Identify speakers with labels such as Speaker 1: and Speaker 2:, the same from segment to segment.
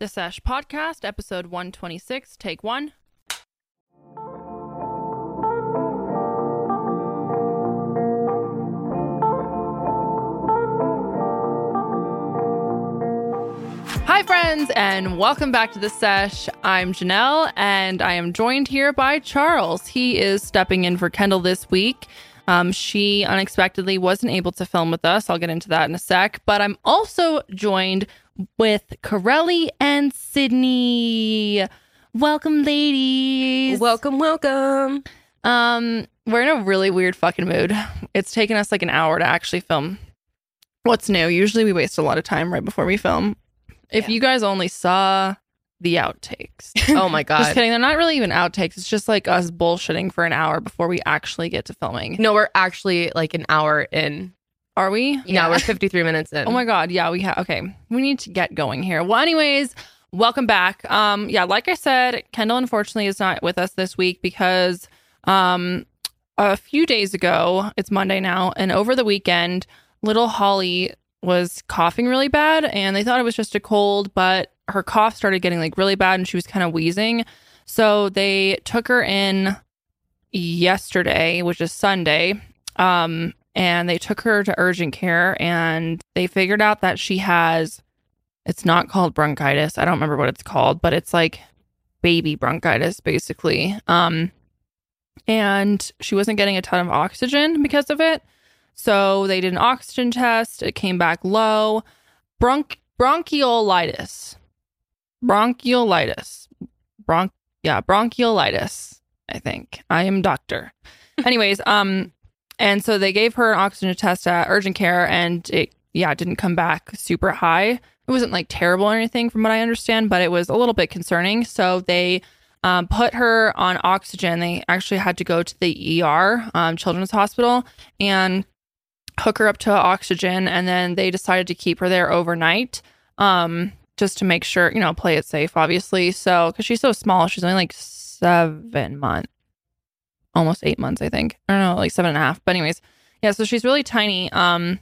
Speaker 1: The Sesh Podcast, episode 126, take one. Hi, friends, and welcome back to the sesh. I'm Janelle, and I am joined here by Charles. He is stepping in for Kendall this week. Um, she unexpectedly wasn't able to film with us. I'll get into that in a sec. But I'm also joined with Karelly and Sydney. Welcome, ladies.
Speaker 2: Welcome, welcome.
Speaker 1: Um, we're in a really weird fucking mood. It's taken us like an hour to actually film. What's new? Usually we waste a lot of time right before we film. If
Speaker 2: Yeah.
Speaker 1: you guys only saw the outtakes.
Speaker 2: Oh my gosh.
Speaker 1: Just
Speaker 2: god.
Speaker 1: kidding. They're not really even outtakes. It's just like us bullshitting for an hour before we actually get to filming.
Speaker 2: No, we're actually like an hour in.
Speaker 1: Are we?
Speaker 2: Yeah, we're 53 minutes in.
Speaker 1: Oh my god, yeah, we have okay. We need to get going here. Well, anyways, welcome back. Um, yeah, like I said, Kendall unfortunately is not with us this week because um a few days ago, it's Monday now, and over the weekend, little Holly was coughing really bad and they thought it was just a cold, but her cough started getting like really bad and she was kind of wheezing. So they took her in yesterday, which is Sunday. Um, and they took her to urgent care and they figured out that she has it's not called bronchitis. I don't remember what it's called, but it's like baby bronchitis basically. Um and she wasn't getting a ton of oxygen because of it. So they did an oxygen test. It came back low. Bronch bronchiolitis. Bronchiolitis. Bronch yeah, bronchiolitis, I think. I am doctor. Anyways, um and so they gave her an oxygen test at urgent care and it yeah, it didn't come back super high. It wasn't like terrible or anything from what I understand, but it was a little bit concerning. So they um, put her on oxygen. They actually had to go to the ER, um, Children's Hospital, and hook her up to oxygen. And then they decided to keep her there overnight um, just to make sure, you know, play it safe, obviously. So, because she's so small, she's only like seven months, almost eight months, I think. I don't know, like seven and a half. But, anyways, yeah, so she's really tiny. Um,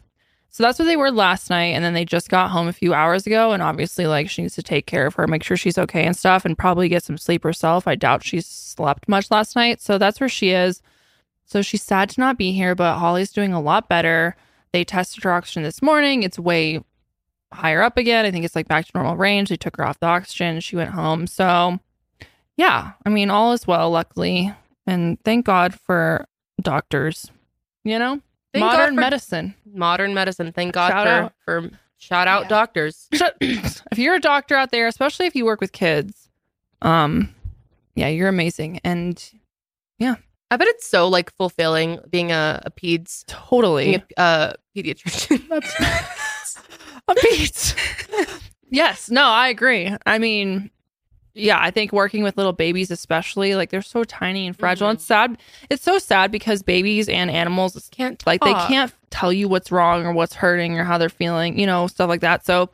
Speaker 1: so that's what they were last night. And then they just got home a few hours ago. And obviously, like, she needs to take care of her, make sure she's okay and stuff, and probably get some sleep herself. I doubt she slept much last night. So that's where she is. So she's sad to not be here, but Holly's doing a lot better. They tested her oxygen this morning. It's way higher up again. I think it's like back to normal range. They took her off the oxygen. She went home. So, yeah, I mean, all is well, luckily. And thank God for doctors, you know?
Speaker 2: Thank
Speaker 1: Modern
Speaker 2: for-
Speaker 1: medicine.
Speaker 2: Modern medicine. Thank God
Speaker 1: Shout
Speaker 2: for,
Speaker 1: out.
Speaker 2: for shout out
Speaker 1: Yeah.
Speaker 2: doctors.
Speaker 1: if you're a doctor out there, especially if you work with kids, um, yeah, you're amazing. And yeah.
Speaker 2: I bet it's so like fulfilling being a, a peds,
Speaker 1: totally.
Speaker 2: a uh, pediatrician.
Speaker 1: a beat. yes, no, I agree. I mean, yeah, I think working with little babies, especially, like they're so tiny and fragile.
Speaker 2: Mhm.
Speaker 1: It's sad. It's so sad because babies and animals, just
Speaker 2: Can't
Speaker 1: like, they can't tell you what's wrong or what's hurting or how they're feeling, you know, stuff like that. So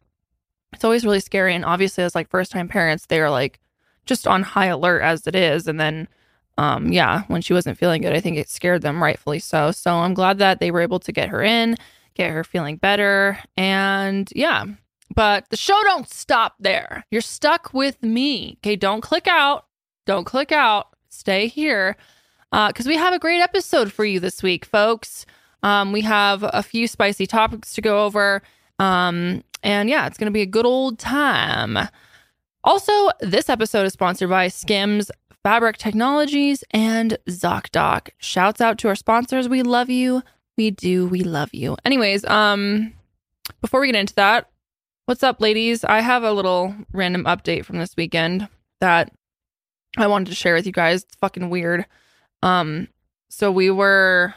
Speaker 1: it's always really scary. And obviously, as like first time parents, they are like just on high alert as it is. And then, um, yeah, when she wasn't feeling good, I think it scared them, rightfully so. So I'm glad that they were able to get her in, get her feeling better, and yeah. But the show don't stop there. You're stuck with me. Okay, don't click out. Don't click out. Stay here, because we have a great episode for you this week, folks. Um, we have a few spicy topics to go over. Um, and yeah, it's going to be a good old time. Also, this episode is sponsored by Skims, Fabric Technologies, and ZocDoc. Shouts out to our sponsors. We love you. We do. We love you. Anyways, um, before we get into that, what's up, ladies? I have a little random update from this weekend that I wanted to share with you guys. It's fucking weird. Um, so we were,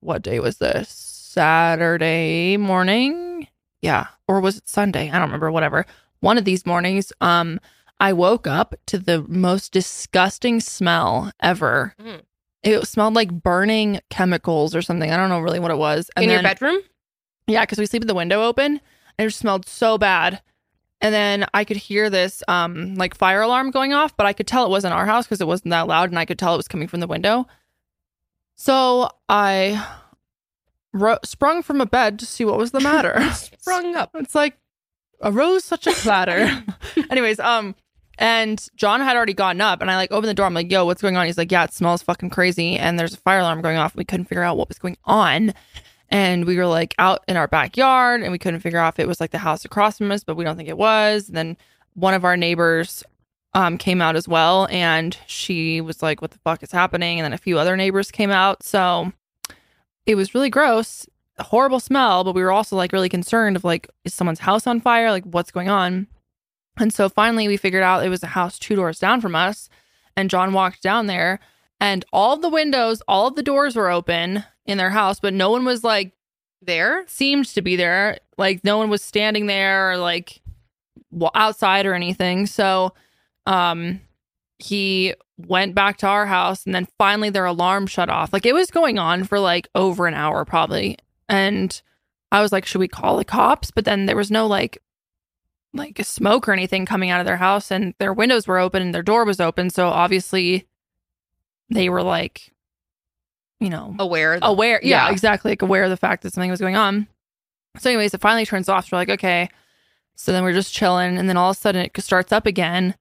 Speaker 1: what day was this? Saturday morning? Yeah. Or was it Sunday? I don't remember, whatever. One of these mornings, um, I woke up to the most disgusting smell ever.
Speaker 2: Mm.
Speaker 1: It smelled like burning chemicals or something. I don't know really what it was.
Speaker 2: in your bedroom.
Speaker 1: yeah, because we sleep with the window open. And it just smelled so bad. And then I could hear this um like fire alarm going off, but I could tell it wasn't our house because it wasn't that loud, and I could tell it was coming from the window. So I ro- sprung from a bed to see what was the matter.
Speaker 2: Sprung up.
Speaker 1: It's like arose such a clatter. Anyways, um, and John had already gotten up, and I like opened the door. I'm like, "Yo, what's going on?" He's like, "Yeah, it smells fucking crazy, and there's a fire alarm going off." We couldn't figure out what was going on, and we were like out in our backyard, and we couldn't figure out if it was like the house across from us, but we don't think it was. And then one of our neighbors um came out as well, and she was like, "What the fuck is happening?" And then a few other neighbors came out, so it was really gross horrible smell, but we were also like really concerned of like, is someone's house on fire? Like, what's going on? And so finally we figured out it was a house two doors down from us. And John walked down there and all the windows, all of the doors were open in their house, but no one was like,
Speaker 2: There?
Speaker 1: seemed to be there. Like, no one was standing there or like wa- outside or anything. So, um, he went back to our house and then finally their alarm shut off. Like, it was going on for like over an hour probably. And I was like, should we call the cops? But then there was no like like smoke or anything coming out of their house and their windows were open and their door was open. So obviously they were like, you know,
Speaker 2: Aware.
Speaker 1: aware. Yeah,
Speaker 2: Yeah.
Speaker 1: exactly. Like aware of the fact that something was going on. So, anyways, it finally turns off. So we're like, okay. So then we're just chilling. And then all of a sudden it starts up again.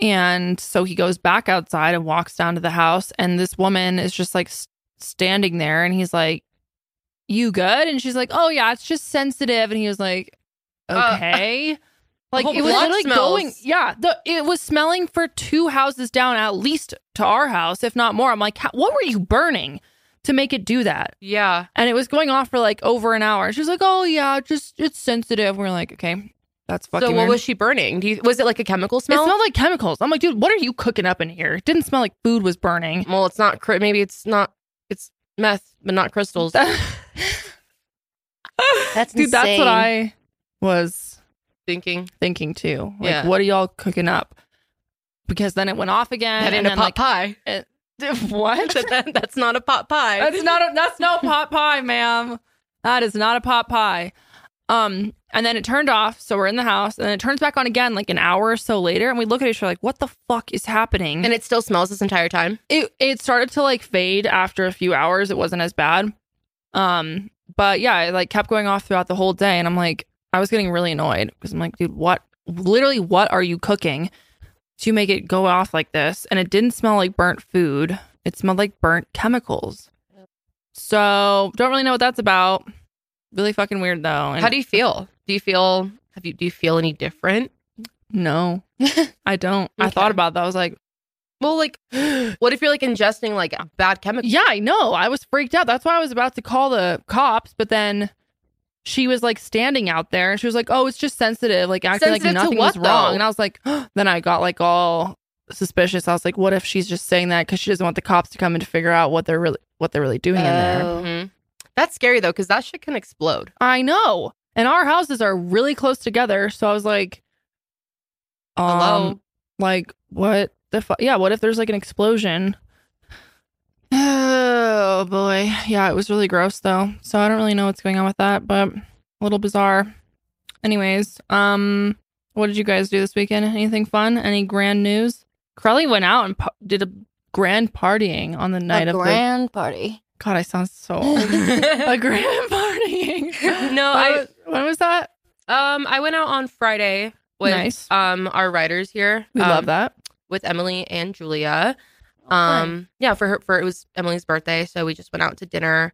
Speaker 1: And so he goes back outside and walks down to the house. And this woman is just like standing there. And he's like, You good? And she's like, Oh, yeah, it's just sensitive. And he was like,
Speaker 2: Uh,
Speaker 1: Okay. Like it was literally
Speaker 2: smells.
Speaker 1: going, yeah. The it was smelling for two houses down, at least to our house, if not more. I'm like, what were you burning to make it do that?
Speaker 2: yeah.
Speaker 1: And it was going off for like over an hour. She was like, "Oh yeah, just it's sensitive." We're like, "Okay, that's fucking."
Speaker 2: So what
Speaker 1: weird."
Speaker 2: was she burning? Do you, was it like a chemical smell?
Speaker 1: It smelled like chemicals. I'm like, dude, what are you cooking up in here? It didn't smell like food was burning.
Speaker 2: well, it's not. Maybe it's not. It's meth, but not crystals.
Speaker 1: that's dude,
Speaker 3: That's
Speaker 1: that's what. I was
Speaker 2: Thinking
Speaker 1: thinking too. Like,
Speaker 2: Yeah.
Speaker 1: what are y'all cooking up? Because then it went off again.
Speaker 2: that
Speaker 1: and
Speaker 2: ain't a
Speaker 1: then,
Speaker 2: pot
Speaker 1: like,
Speaker 2: pie.
Speaker 1: it- what?
Speaker 2: That- that's not a pot pie.
Speaker 1: That's not a, that's no pot pie, ma'am. That is not a pot pie. Um, and then it turned off, so we're in the house, and then it turns back on again like an hour or so later, and we look at each other like, what the fuck is happening?
Speaker 2: and it still smells this entire time.
Speaker 1: it it started to like fade after a few hours. It wasn't as bad. Um, but yeah, it like kept going off throughout the whole day, and I'm like, I was getting really annoyed because I'm like, dude, what? Literally, what are you cooking to make it go off like this? And it didn't smell like burnt food. It smelled like burnt chemicals. So don't really know what that's about. Really fucking weird though. And
Speaker 2: How do you feel? Do you feel? Have you? Do you feel any different?
Speaker 1: no, I don't. I thought about that. I was like,
Speaker 2: Well, like, what if you're like ingesting like bad chemicals?
Speaker 1: Yeah, I know. I was freaked out. That's why I was about to call the cops, but then she was like standing out there and she was like, "Oh, it's just sensitive," like acting
Speaker 2: Sensitive
Speaker 1: like nothing
Speaker 2: what,
Speaker 1: was wrong.
Speaker 2: though?
Speaker 1: And I was like, then I got like all suspicious. I was like, "What if she's just saying that because she doesn't want the cops to come in to figure out what they're really what they're really doing in there?"
Speaker 3: Oh.
Speaker 2: Mhm. That's scary though, because that shit can explode.
Speaker 1: I know. And our houses are really close together, so I was like, um,
Speaker 2: Hello?
Speaker 1: like what the fuck? Yeah, what if there's like an explosion? Oh boy, yeah, it was really gross though. So I don't really know what's going on with that, but a little bizarre. Anyways, um, what did you guys do this weekend? Anything fun? Any grand news? Karelly went out and did a grand partying on the night
Speaker 3: a
Speaker 1: of
Speaker 3: grand party.
Speaker 1: God, I sound so old. a grand partying.
Speaker 2: No, I
Speaker 1: was- when was that?
Speaker 2: um I went out on Friday with
Speaker 1: Nice.
Speaker 2: um our writers here.
Speaker 1: We
Speaker 2: um,
Speaker 1: love that.
Speaker 2: with Emily and Julia. Um, yeah, for her for it was Emily's birthday, so we just went out to dinner.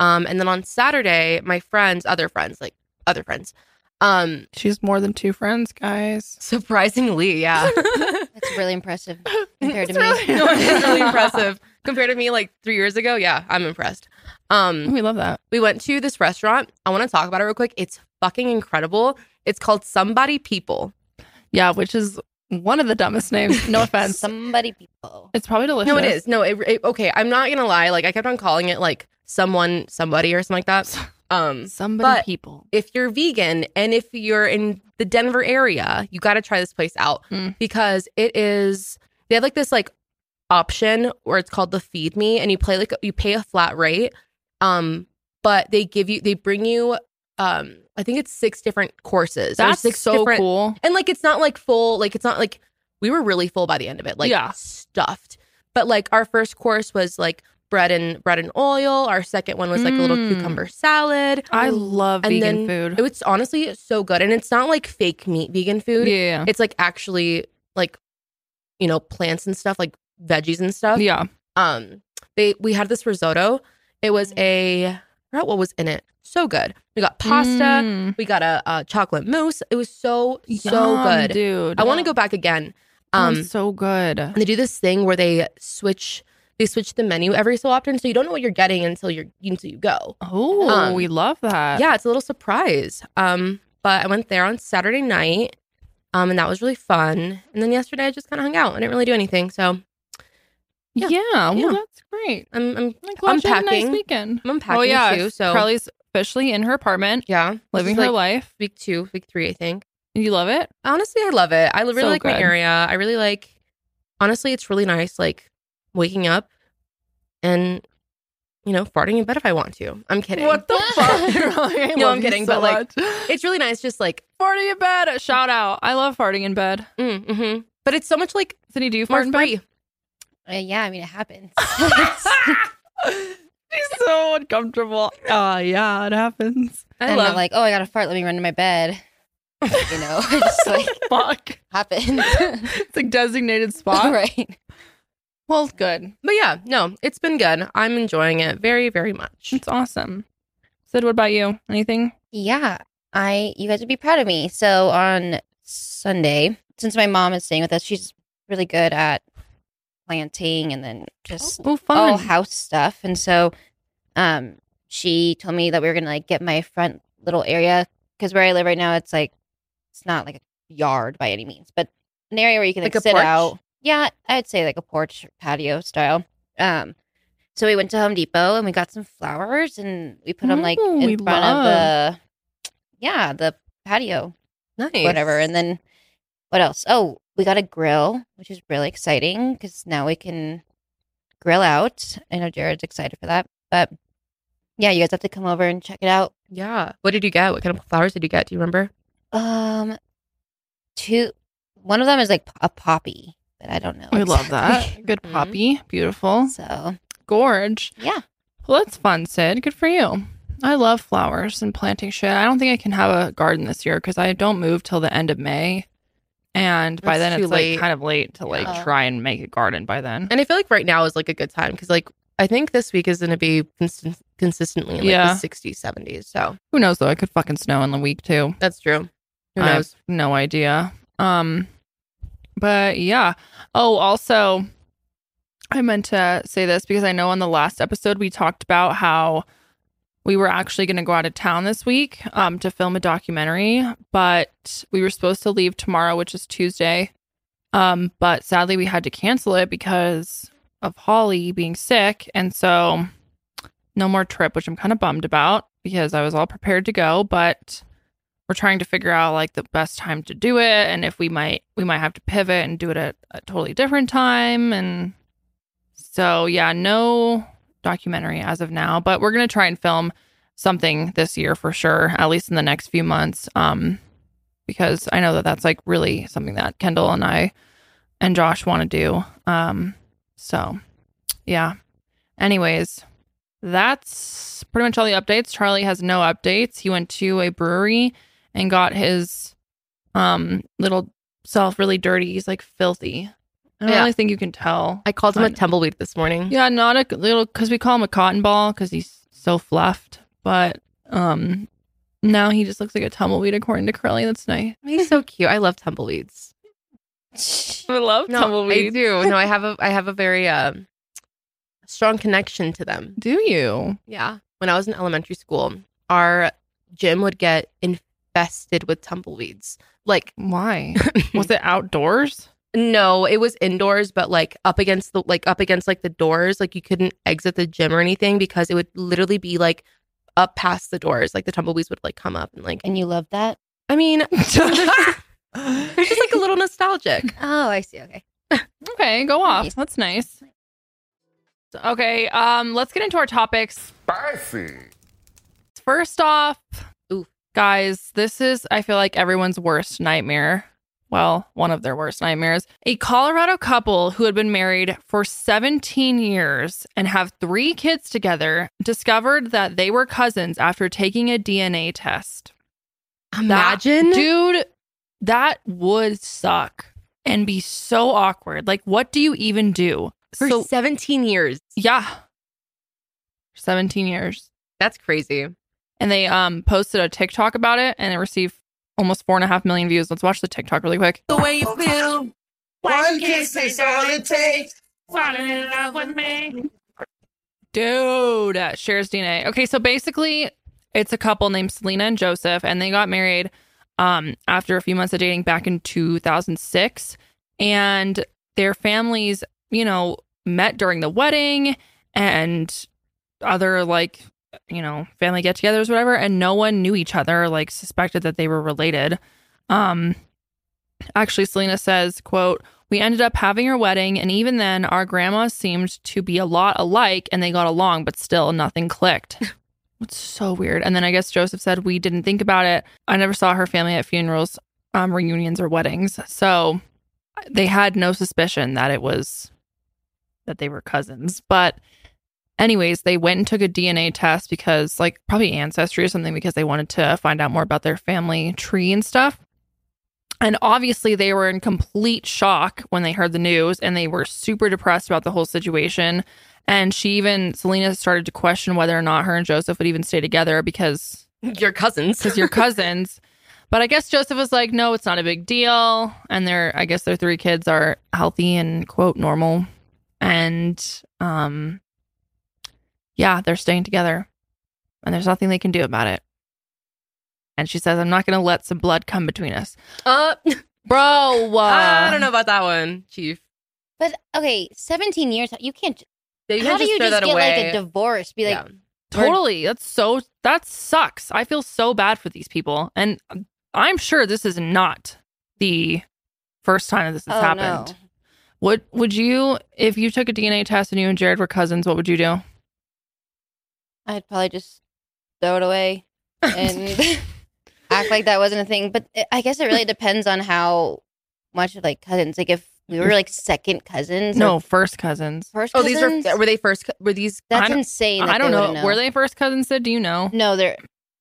Speaker 2: Um, and then on Saturday, my friends, other friends, like other friends, um,
Speaker 1: She's more than two friends, guys.
Speaker 2: surprisingly, yeah,
Speaker 3: That's really impressive compared to
Speaker 1: It's
Speaker 3: me.
Speaker 1: really-
Speaker 2: no, it is really impressive compared to me like three years ago. Yeah, I'm impressed. Um,
Speaker 1: We love that.
Speaker 2: we went to this restaurant. I want to talk about it real quick. It's fucking incredible. It's called Somebody People.
Speaker 1: Yeah, which is one of the dumbest names. No offense.
Speaker 3: Somebody people.
Speaker 1: It's probably delicious.
Speaker 2: No, it is. No, it, it- okay. I'm not gonna lie. Like I kept on calling it like someone, somebody, or something like that. Um,
Speaker 1: Somebody
Speaker 2: But-
Speaker 1: people.
Speaker 2: if you're vegan and if you're in the Denver area, you got to try this place out
Speaker 1: Mm.
Speaker 2: because it is. They have like this like option where it's called the feed me, and you play like you pay a flat rate, um, but they give you they bring you um I think it's six different courses.
Speaker 1: That's
Speaker 2: six
Speaker 1: so cool.
Speaker 2: and like it's not like full. Like it's not like we were really full by the end of it. Like
Speaker 1: Yeah.
Speaker 2: stuffed. But like our first course was like bread and bread and oil. Our second one was like a little
Speaker 1: Mm.
Speaker 2: cucumber salad.
Speaker 1: I love
Speaker 2: And
Speaker 1: vegan
Speaker 2: then
Speaker 1: food.
Speaker 2: It was honestly so good, and it's not like fake meat vegan food.
Speaker 1: yeah.
Speaker 2: It's like actually like you know plants and stuff, like veggies and stuff.
Speaker 1: Yeah.
Speaker 2: Um, they we had this risotto. It was a I forgot what was in it. So good. We got pasta.
Speaker 1: Mm.
Speaker 2: We got a, a chocolate mousse. It was so so
Speaker 1: Yum,
Speaker 2: good.
Speaker 1: dude.
Speaker 2: I want to go back again.
Speaker 1: um, so good.
Speaker 2: and they do this thing where they switch they switch the menu every so often, so you don't know what you're getting until you're until you go.
Speaker 1: Oh,
Speaker 2: Um,
Speaker 1: we love that.
Speaker 2: yeah, it's a little surprise. Um, but I went there on Saturday night, um, and that was really fun. And then yesterday I just kind of hung out. I didn't really do anything, so
Speaker 1: Yeah.
Speaker 2: yeah.
Speaker 1: well,
Speaker 2: Yeah.
Speaker 1: that's great.
Speaker 2: I'm, I'm
Speaker 1: I'm glad you had a nice weekend.
Speaker 2: I'm unpacking
Speaker 1: oh yeah,
Speaker 2: too. So
Speaker 1: Carly's officially in her apartment,
Speaker 2: yeah,
Speaker 1: living her
Speaker 2: like,
Speaker 1: life.
Speaker 2: Week two, week three, I think.
Speaker 1: You love it?
Speaker 2: Honestly, I love it. I really
Speaker 1: So
Speaker 2: like my area. I really like. Honestly, it's really nice. Like waking up and you know farting in bed if I want to. I'm kidding.
Speaker 1: What the fuck? You're like, I
Speaker 2: No, I'm kidding,
Speaker 1: so
Speaker 2: but, like,
Speaker 1: much.
Speaker 2: It's really nice. Just like
Speaker 1: farting in bed. Shout out. I love farting in bed.
Speaker 2: mm, hmm but it's so much like
Speaker 1: Cindy, do you
Speaker 2: more
Speaker 1: fart in bed?
Speaker 3: Uh, yeah, I mean, it happens.
Speaker 1: She's so uncomfortable. Oh yeah, it happens. I
Speaker 3: I'm like, oh, I got a fart. Let me run to my bed. You know, it's just like
Speaker 1: fuck.
Speaker 3: happens.
Speaker 1: It's like designated spot.
Speaker 3: right.
Speaker 1: Well, good.
Speaker 2: But yeah, no, it's been good. I'm enjoying it very, very much.
Speaker 1: It's awesome. Sid, what about you? Anything?
Speaker 3: Yeah, I. You guys would be proud of me. So on Sunday, since my mom is staying with us, she's really good at planting and then just
Speaker 1: Oh,
Speaker 3: all house stuff. And so, um, she told me that we were gonna like get my front little area because where I live right now, it's like it's not like a yard by any means, but an area where you can like,
Speaker 2: Like
Speaker 3: sit
Speaker 2: porch?
Speaker 3: out. Yeah, I'd say like a porch patio style. Um, so we went to Home Depot and we got some flowers and we put them like
Speaker 1: Ooh,
Speaker 3: in front
Speaker 1: love.
Speaker 3: of the yeah the patio
Speaker 2: Nice.
Speaker 3: whatever. And then what else? Oh, we got a grill, which is really exciting because now we can grill out. I know Jared's excited for that, but yeah, you guys have to come over and check it out.
Speaker 2: yeah. What did you get? What kind of flowers did you get? Do you remember?
Speaker 3: Um, two. One of them is like a poppy, but I don't know.
Speaker 1: We love that. Good
Speaker 2: Mhm.
Speaker 1: poppy. Beautiful.
Speaker 3: So
Speaker 1: Gorge.
Speaker 3: yeah,
Speaker 1: Well, that's fun, Sid. Good for you. I love flowers and planting shit. I don't think I can have a garden this year because I don't move till the end of May. And by then it's
Speaker 2: late.
Speaker 1: like kind of late to like
Speaker 3: Yeah.
Speaker 1: try and make a garden by then.
Speaker 2: And I feel like right now is like a good time because like I think this week is going to be consist- consistently in like
Speaker 1: Yeah.
Speaker 2: the 60s, 70s. So
Speaker 1: Who knows though? It could fucking snow in the week too.
Speaker 2: that's true. Who
Speaker 1: I
Speaker 2: knows?
Speaker 1: no idea. Um, but yeah. Oh, also, I meant to say this because I know on the last episode we talked about how we were actually going to go out of town this week um, to film a documentary, but we were supposed to leave tomorrow, which is Tuesday. Um, but sadly, we had to cancel it because of Holly being sick, and so no more trip, which I'm kind of bummed about because I was all prepared to go, but we're trying to figure out like the best time to do it. And if we might we might have to pivot and do it at a totally different time. And so yeah no documentary as of now but we're going to try and film something this year for sure at least in the next few months um because i know that that's like really something that kendall and i and josh want to do um so yeah anyways that's pretty much all the updates charlie has no updates he went to a brewery and got his um little self really dirty. He's like filthy. I don't
Speaker 2: Yeah.
Speaker 1: really think you can tell.
Speaker 2: I called him a tumbleweed this morning.
Speaker 1: Yeah, not a little because we call him a cotton ball because he's so fluffed. But um now he just looks like a tumbleweed according to Curly. That's nice.
Speaker 2: He's so cute. I love tumbleweeds.
Speaker 1: I love
Speaker 2: No, I do. No, I have a I have a very um strong connection to them.
Speaker 1: Do you?
Speaker 2: Yeah. When I was in elementary school, our gym would get infested with tumbleweeds. Like
Speaker 1: Why? Was it outdoors?
Speaker 2: No, it was indoors, but like up against the like up against like the doors. Like you couldn't exit the gym or anything because it would literally be like up past the doors. Like the tumbleweeds would like come up and like
Speaker 3: and you love that?
Speaker 2: I mean it's just like a little nostalgic.
Speaker 3: Oh, I see. Okay.
Speaker 1: Okay, go off.
Speaker 3: Nice.
Speaker 1: That's nice. Okay, um, let's get into our topics.
Speaker 4: Spicy.
Speaker 1: First off,
Speaker 2: Ooh.
Speaker 1: guys, this is I feel like everyone's worst nightmare. Well, one of their worst nightmares. A Colorado couple who had been married for 17 years and have three kids together discovered that they were cousins after taking a DNA test.
Speaker 2: Imagine.
Speaker 1: That- dude, that would suck and be so awkward. Like, what do you even do?
Speaker 2: for
Speaker 1: so,
Speaker 2: 17 years.
Speaker 1: yeah, 17 years.
Speaker 2: That's crazy.
Speaker 1: And they um posted a TikTok about it and it received almost four and a half million views. Let's watch the TikTok really quick.
Speaker 4: the way you feel. One kiss is all it takes. Falling in love with me.
Speaker 1: Dude, shares DNA. Okay, so basically, it's a couple named Selena and Joseph, and they got married um, after a few months of dating back in 2006. And their families, you know, met during the wedding and other like, you know, family get togethers, whatever. And no one knew each other, like, suspected that they were related. Um, actually, Selena says, quote, we ended up having our wedding, and even then, our grandmas seemed to be a lot alike and they got along, but still nothing clicked. It's so weird. And then I guess Joseph said, We didn't think about it. I never saw her family at funerals, um, reunions, or weddings. So they had no suspicion that it was that they were cousins. But, anyways, they went and took a DNA test because, like, probably ancestry or something, because they wanted to find out more about their family tree and stuff. And obviously, they were in complete shock when they heard the news and they were super depressed about the whole situation. And she even, Selena started to question whether or not her and Joseph would even stay together because
Speaker 2: Your cousins.
Speaker 1: because you're cousins. But I guess Joseph was like, no, it's not a big deal. And their, I guess their three kids are healthy and quote normal. And um, yeah, they're staying together and there's nothing they can do about it. And she says, I'm not going to let some blood come between us.
Speaker 2: uh,
Speaker 1: Bro, uh,
Speaker 2: I don't know about that one, Chief.
Speaker 3: But okay, 17 years. You can't.
Speaker 2: Yeah, you
Speaker 3: how
Speaker 2: can't
Speaker 3: do you
Speaker 2: throw
Speaker 3: just get
Speaker 2: away.
Speaker 3: like a divorce? Be like,
Speaker 2: Yeah.
Speaker 1: Totally. That's so that sucks. I feel so bad for these people. And I'm sure this is not the first time this has
Speaker 3: oh
Speaker 1: happened.
Speaker 3: no.
Speaker 1: What would you if you took a DNA test and you and Jared were cousins, what would you do?
Speaker 3: I'd probably just throw it away and act like that wasn't a thing. But it- I guess it really depends on how much of like cousins. Like if we were like second cousins.
Speaker 1: No, first cousins.
Speaker 3: first.
Speaker 2: Oh, these
Speaker 3: cousins,
Speaker 2: were were they first? Were these?
Speaker 3: That's
Speaker 1: I
Speaker 3: insane. that
Speaker 1: I don't
Speaker 3: they
Speaker 1: know.
Speaker 3: wouldn't
Speaker 1: Were they first cousins? Sid? Do you know?
Speaker 3: No, they're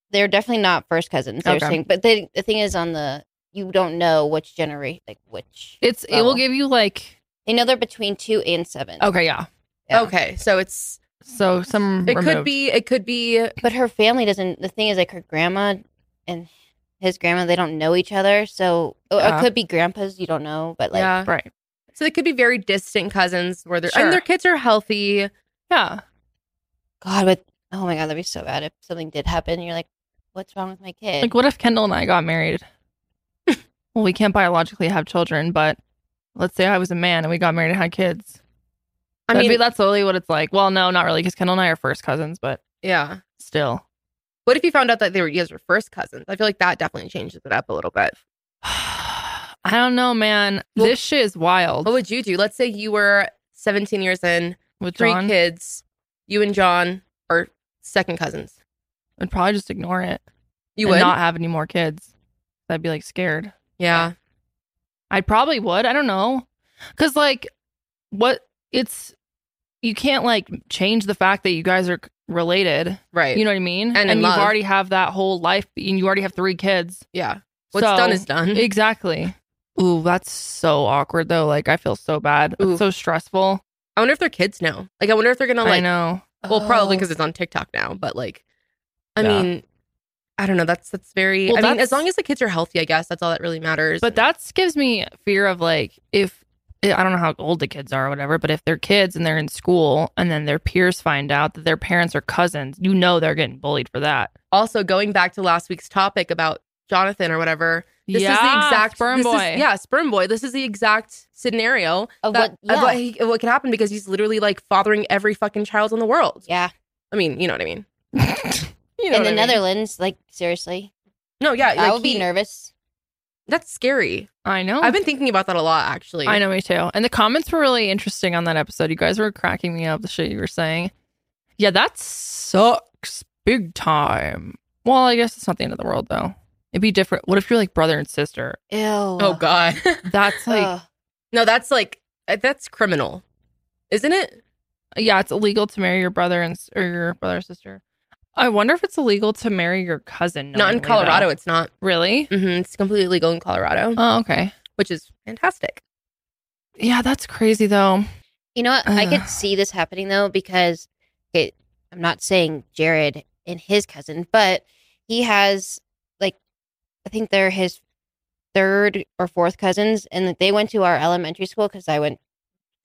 Speaker 3: they're definitely not first cousins. They're
Speaker 1: Okay.
Speaker 3: saying, but the the thing is on the you don't know which generation, like which
Speaker 1: It's it will give you like
Speaker 3: they know they're between two and seven.
Speaker 1: okay, yeah.
Speaker 3: Yeah.
Speaker 2: Okay, so it's
Speaker 1: So some
Speaker 2: it could be it could be
Speaker 3: but her family doesn't. The thing is, like her grandma and his grandma, they don't know each other. So oh, or
Speaker 1: Yeah.
Speaker 3: it could be grandpas. You don't know, but like
Speaker 2: yeah.
Speaker 1: right.
Speaker 2: So they could be very distant cousins where they're
Speaker 1: Sure.
Speaker 2: and their kids are healthy.
Speaker 1: Yeah.
Speaker 3: God, but oh my God, that'd be so bad if something did happen. You're like, what's wrong with my kid?
Speaker 1: Like what if Kendall and I got married? well, we can't biologically have children, but let's say I was a man and we got married and had kids.
Speaker 2: I
Speaker 1: That'd
Speaker 2: mean,
Speaker 1: be, that's literally what it's like. Well, no, not really, because Kendall and I are first cousins, but
Speaker 2: yeah.
Speaker 1: still.
Speaker 2: What if you found out that they were you guys were first cousins? I feel like that definitely changes it up a little bit.
Speaker 1: I don't know, man.
Speaker 2: Well-
Speaker 1: this shit is wild.
Speaker 2: What would you do? Let's say you were 17 years in,
Speaker 1: With
Speaker 2: three
Speaker 1: John,
Speaker 2: kids, you and John are second cousins.
Speaker 1: I'd probably just ignore it.
Speaker 2: You would?
Speaker 1: not have any more kids. I'd be like scared.
Speaker 2: yeah.
Speaker 1: I probably would. I don't know. Cause like what it's you can't like change the fact that you guys are related.
Speaker 2: Right.
Speaker 1: You know what I mean?
Speaker 2: And in
Speaker 1: you've already have that whole life and you already have three kids.
Speaker 2: yeah. What's
Speaker 1: So-
Speaker 2: done is done.
Speaker 1: Exactly. Ooh, that's so awkward though. Like I feel so bad.
Speaker 2: Ooh.
Speaker 1: It's so stressful.
Speaker 2: I wonder if their kids know. Like, I wonder if they're gonna like I
Speaker 1: know.
Speaker 2: Well, probably
Speaker 3: Oh.
Speaker 2: because it's on TikTok now. But like, I
Speaker 1: Yeah.
Speaker 2: mean, I don't know. That's that's very.
Speaker 1: Well,
Speaker 2: I mean, as long as the kids are healthy, I guess that's all that really matters.
Speaker 1: But that gives me fear of like if I don't know how old the kids are or whatever, but if they're kids and they're in school and then their peers find out that their parents are cousins, you know they're getting bullied for that.
Speaker 2: also going back to last week's topic about Jonathan or whatever. This
Speaker 1: yeah,
Speaker 2: is the exact
Speaker 1: sperm
Speaker 2: this is-
Speaker 1: boy.
Speaker 2: yeah, sperm boy. This is the exact scenario
Speaker 3: Of
Speaker 2: that,
Speaker 3: what- yeah.
Speaker 2: of what, he, of what could happen because he's literally like fathering every fucking child in the world.
Speaker 3: yeah.
Speaker 2: I mean, you know what I mean?
Speaker 1: you know
Speaker 3: In
Speaker 1: what
Speaker 3: the
Speaker 1: I mean?
Speaker 3: Netherlands, like seriously,
Speaker 2: No, yeah,
Speaker 3: I
Speaker 2: like,
Speaker 3: would be
Speaker 2: he-
Speaker 3: nervous.
Speaker 2: That's scary.
Speaker 1: I know.
Speaker 2: I've been thinking about that a lot actually.
Speaker 1: I know me too. And the comments were really interesting on that episode. You guys were cracking me up the shit you were saying. Yeah, that sucks big time. Well, I guess it's not the end of the world though. It'd be different. What if you're like brother and sister?
Speaker 3: Ew.
Speaker 2: Oh God.
Speaker 1: That's like,
Speaker 3: Ugh.
Speaker 2: no, that's like uh, that's criminal, isn't it?
Speaker 1: yeah, it's illegal to marry your brother and or your brother or sister. I wonder if it's illegal to marry your cousin.
Speaker 2: Not in Colorado.
Speaker 1: though.
Speaker 2: It's not.
Speaker 1: Really?
Speaker 2: hmm It's completely legal in Colorado,
Speaker 1: Oh, okay.
Speaker 2: which is fantastic.
Speaker 1: Yeah, that's crazy though.
Speaker 3: You know what? I could see this happening though because okay, I'm not saying Jared and his cousin, but he has like I think they're his third or fourth cousins, and they went to our elementary school because I went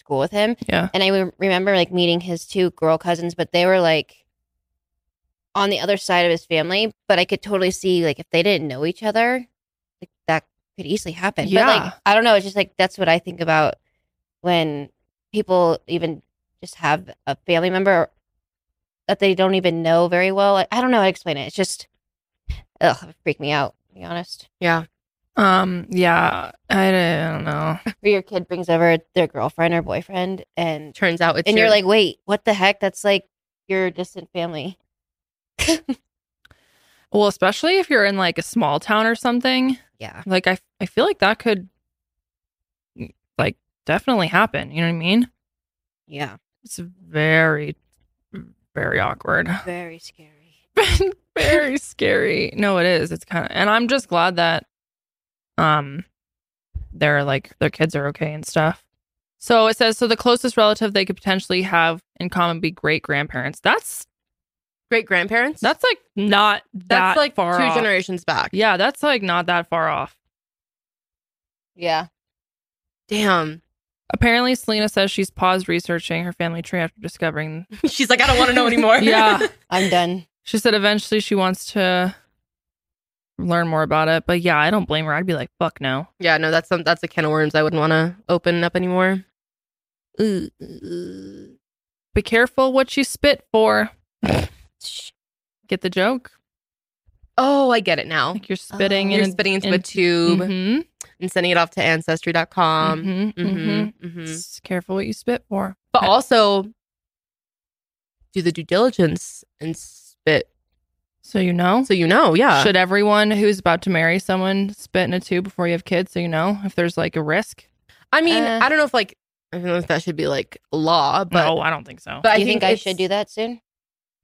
Speaker 3: school with him.
Speaker 1: Yeah.
Speaker 3: and I remember like meeting his two girl cousins, but they were like on the other side of his family. But I could totally see like if they didn't know each other, like that could easily happen. But
Speaker 1: Yeah.
Speaker 3: like I don't know, it's just like that's what I think about when people even just have a family member that they don't even know very well. Like, I don't know how to explain it. It's just ugh, it freak me out. To be honest.
Speaker 2: Yeah.
Speaker 1: Um. Yeah. I don't know.
Speaker 3: Or your kid brings over their girlfriend or boyfriend, and
Speaker 2: Turns out it's
Speaker 3: and
Speaker 2: your-
Speaker 3: you're like, wait, what the heck? That's like your distant family.
Speaker 1: Well, especially if you're in like a small town or something.
Speaker 3: Yeah.
Speaker 1: Like I, I feel like that could, like, definitely happen. You know what I mean?
Speaker 3: Yeah.
Speaker 1: It's very, very awkward.
Speaker 3: Very scary.
Speaker 1: very scary. No, it is. It's kind of, and I'm just glad that, um, they're like their kids are okay and stuff. So it says so the closest relative they could potentially have in common be great grandparents. That's
Speaker 2: great grandparents.
Speaker 1: that's like not that
Speaker 2: that's like
Speaker 1: far
Speaker 2: two
Speaker 1: off.
Speaker 2: generations back.
Speaker 1: Yeah, that's like not that far off.
Speaker 3: Yeah.
Speaker 2: Damn.
Speaker 1: Apparently, Selena says she's paused researching her family tree after discovering.
Speaker 2: She's like, I don't want to know anymore.
Speaker 1: Yeah.
Speaker 3: I'm done.
Speaker 1: She said eventually she wants to learn more about it. But yeah, I don't blame her. I'd be like, fuck no.
Speaker 2: yeah. No, that's some. That's a can of worms I wouldn't want to open up anymore.
Speaker 1: Be careful what you spit for. Get the joke?
Speaker 2: Oh, I get it now.
Speaker 1: Like you're spitting
Speaker 2: You're
Speaker 1: in
Speaker 2: spitting into
Speaker 1: in-
Speaker 2: a tube
Speaker 1: Mhm,
Speaker 2: and sending it off to ancestry.com.
Speaker 1: mhm,
Speaker 2: hmm
Speaker 1: mhm.
Speaker 2: hmm
Speaker 1: Just careful what you spit for.
Speaker 2: But also do the due diligence and spit
Speaker 1: So you know.
Speaker 2: so you know. Yeah.
Speaker 1: Should everyone who's about to marry someone spit in a tube before you have kids so you know if there's like a risk?
Speaker 2: I mean,
Speaker 3: Uh,
Speaker 2: I don't know if like I don't know if that should be like law, but
Speaker 1: no, I don't think so.
Speaker 2: but I
Speaker 3: you
Speaker 2: think,
Speaker 3: think, I should do that soon?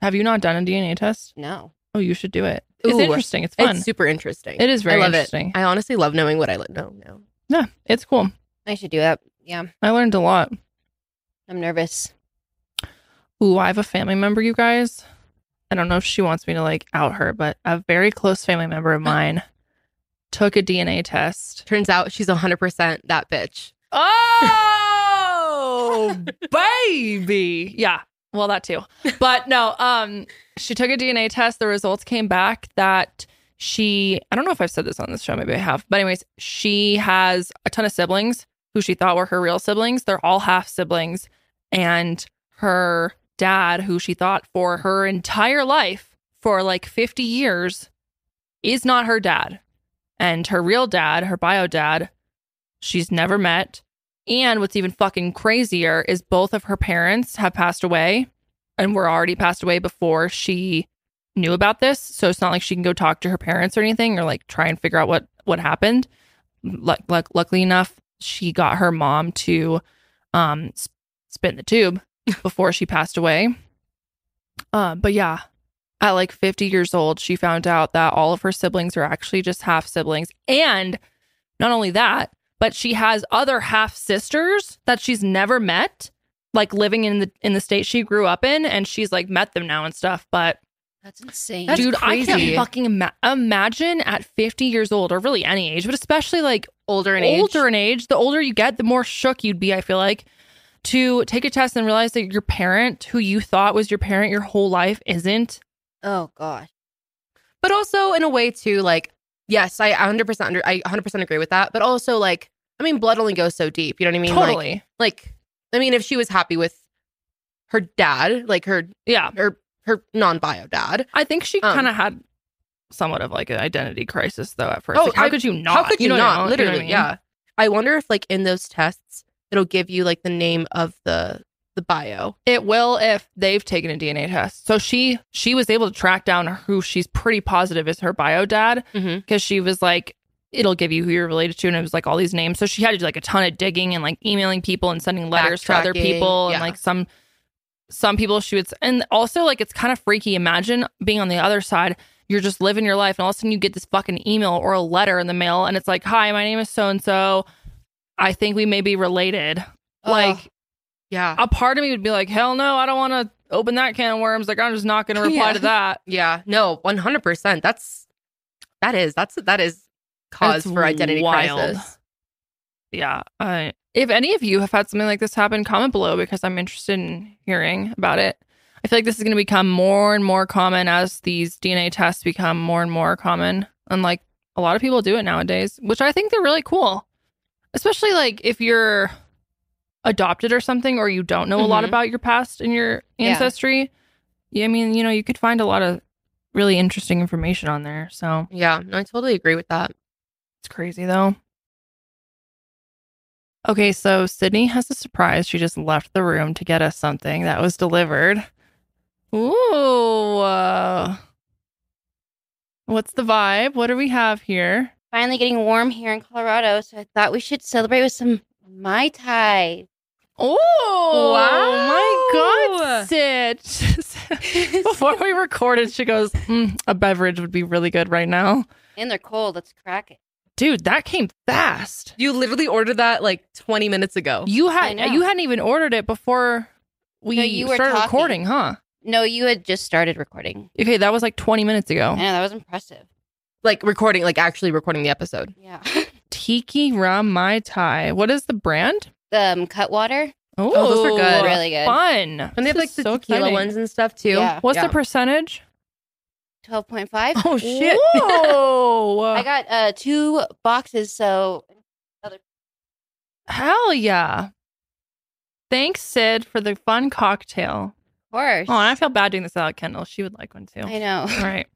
Speaker 1: Have you not done a DNA test?
Speaker 3: No.
Speaker 1: Oh, you should do it. It's
Speaker 2: Ooh,
Speaker 1: interesting. It's fun.
Speaker 2: It's super interesting.
Speaker 1: It is very
Speaker 2: I love
Speaker 1: interesting.
Speaker 2: it. I honestly love knowing what I li- know now.
Speaker 1: yeah, it's cool.
Speaker 3: I should do that. Yeah.
Speaker 1: I learned a lot.
Speaker 3: I'm nervous.
Speaker 1: Ooh, I have a family member, you guys. I don't know if she wants me to like out her, but a very close family member of mine took a DNA test.
Speaker 2: Turns out she's 100% that bitch.
Speaker 1: Oh, baby. Yeah. Well, that too. But no, um, she took a DNA test. The results came back that she, I don't know if I've said this on this show, maybe I have. But, anyways, she has a ton of siblings who she thought were her real siblings. They're all half siblings. And her dad, who she thought for her entire life, for like 50 years, is not her dad. And her real dad, her bio dad, she's never met. And what's even fucking crazier is both of her parents have passed away and were already passed away before she knew about this. So it's not like she can go talk to her parents or anything or like try and figure out what what happened. Like, like luckily enough, she got her mom to um s- spit in the tube before she passed away. Uh, but yeah, at like 50 years old, she found out that all of her siblings are actually just half siblings. And not only that, but she has other half sisters that she's never met, like living in the in the state she grew up in, and she's like met them now and stuff. But
Speaker 3: That's insane.
Speaker 2: That's
Speaker 1: dude, I can't fucking ima- imagine at 50 years old, or really any age, but especially like
Speaker 2: Older in age.
Speaker 1: older in age, the older you get, the more shook you'd be, I feel like, to take a test and realize that your parent, who you thought was your parent your whole life, isn't.
Speaker 3: oh gosh.
Speaker 2: but also in a way too like yes i 100% under i 100% agree with that but also like i mean blood only goes so deep you know what i mean Like-
Speaker 1: totally.
Speaker 2: like, i mean if she was happy with her dad like her
Speaker 1: yeah.
Speaker 2: her her non-bio dad
Speaker 1: I think she
Speaker 2: Um,
Speaker 1: kind of had somewhat of like an identity crisis though at first.
Speaker 2: Oh,
Speaker 1: like, how
Speaker 2: I-
Speaker 1: could you not?
Speaker 2: how could you,
Speaker 1: know what I
Speaker 2: not
Speaker 1: mean? You know
Speaker 2: literally
Speaker 1: I mean?
Speaker 2: yeah i wonder if like in those tests it'll give you like the name of the the bio.
Speaker 1: It will if they've taken a DNA test. So she she was able to track down who she's pretty positive is her bio dad
Speaker 2: Mm-hmm.
Speaker 1: because she was like, it'll give you who you're related to, and it was like all these names. So she had to do like a ton of digging and like emailing people and sending letters to other people
Speaker 2: yeah.
Speaker 1: and like some some people she would, and also like it's kind of freaky. Imagine being on the other side. You're just living your life, and all of a sudden you get this fucking email or a letter in the mail, and it's like, "Hi, my name is so and so. I think we may be related." Like
Speaker 2: Yeah.
Speaker 1: a part of me would be like, hell no, I don't want to open that can of worms. Like, I'm just not going to reply
Speaker 3: Yeah.
Speaker 1: to that.
Speaker 2: Yeah. No, 100%. That's, that is, that's, that is cause
Speaker 1: It's
Speaker 2: for identity
Speaker 1: wild.
Speaker 2: crisis.
Speaker 1: Yeah. I if any of you have had something like this happen, comment below because I'm interested in hearing about it. I feel like this is going to become more and more common as these DNA tests become more and more common. And like a lot of people do it nowadays, which I think they're really cool. Especially like if you're adopted or something, or you don't know a lot
Speaker 2: Mhm.
Speaker 1: about your past and your ancestry. Yeah, I mean, you know, you could find a lot of really interesting information on there. So
Speaker 2: Yeah. No, I totally agree with that.
Speaker 1: it's crazy though. Okay, so Sydney has a surprise. She just left the room to get us something that was delivered. Ooh. uh, what's the vibe? What do we have here?
Speaker 3: Finally getting warm here in Colorado, so I thought we should celebrate with some Mai Tai.
Speaker 1: Oh,
Speaker 2: Wow.
Speaker 1: my God, Sid. Before we recorded, she goes, "Mm, a beverage would be really good right now.
Speaker 3: And they're cold. Let's crack it.
Speaker 1: Dude, that came fast.
Speaker 2: You literally ordered that like 20 minutes ago.
Speaker 1: You had you hadn't even ordered it before we
Speaker 3: No, you were
Speaker 1: started
Speaker 3: talking.
Speaker 1: recording, huh?
Speaker 3: No, you had just started recording.
Speaker 1: Okay, that was like 20 minutes ago.
Speaker 3: I know, that was impressive.
Speaker 2: Like recording, like actually recording the episode.
Speaker 3: Yeah.
Speaker 1: Tiki Rum Mai Tai. What is the brand?
Speaker 3: Um, Cutwater.
Speaker 1: Oh,
Speaker 2: those are good.
Speaker 3: Really good.
Speaker 1: Fun.
Speaker 2: And they have like the
Speaker 1: so
Speaker 2: tequila
Speaker 1: exciting.
Speaker 2: ones and stuff too.
Speaker 3: Yeah.
Speaker 1: What's
Speaker 2: Yeah.
Speaker 1: the percentage?
Speaker 3: 12.5.
Speaker 2: Oh shit.
Speaker 1: Whoa.
Speaker 3: I got uh two boxes, so
Speaker 1: Hell yeah. Thanks, Sid, for the fun cocktail.
Speaker 3: of course.
Speaker 1: Oh, and I feel bad doing this without Kendall. She would like one too.
Speaker 3: I know.
Speaker 1: All right.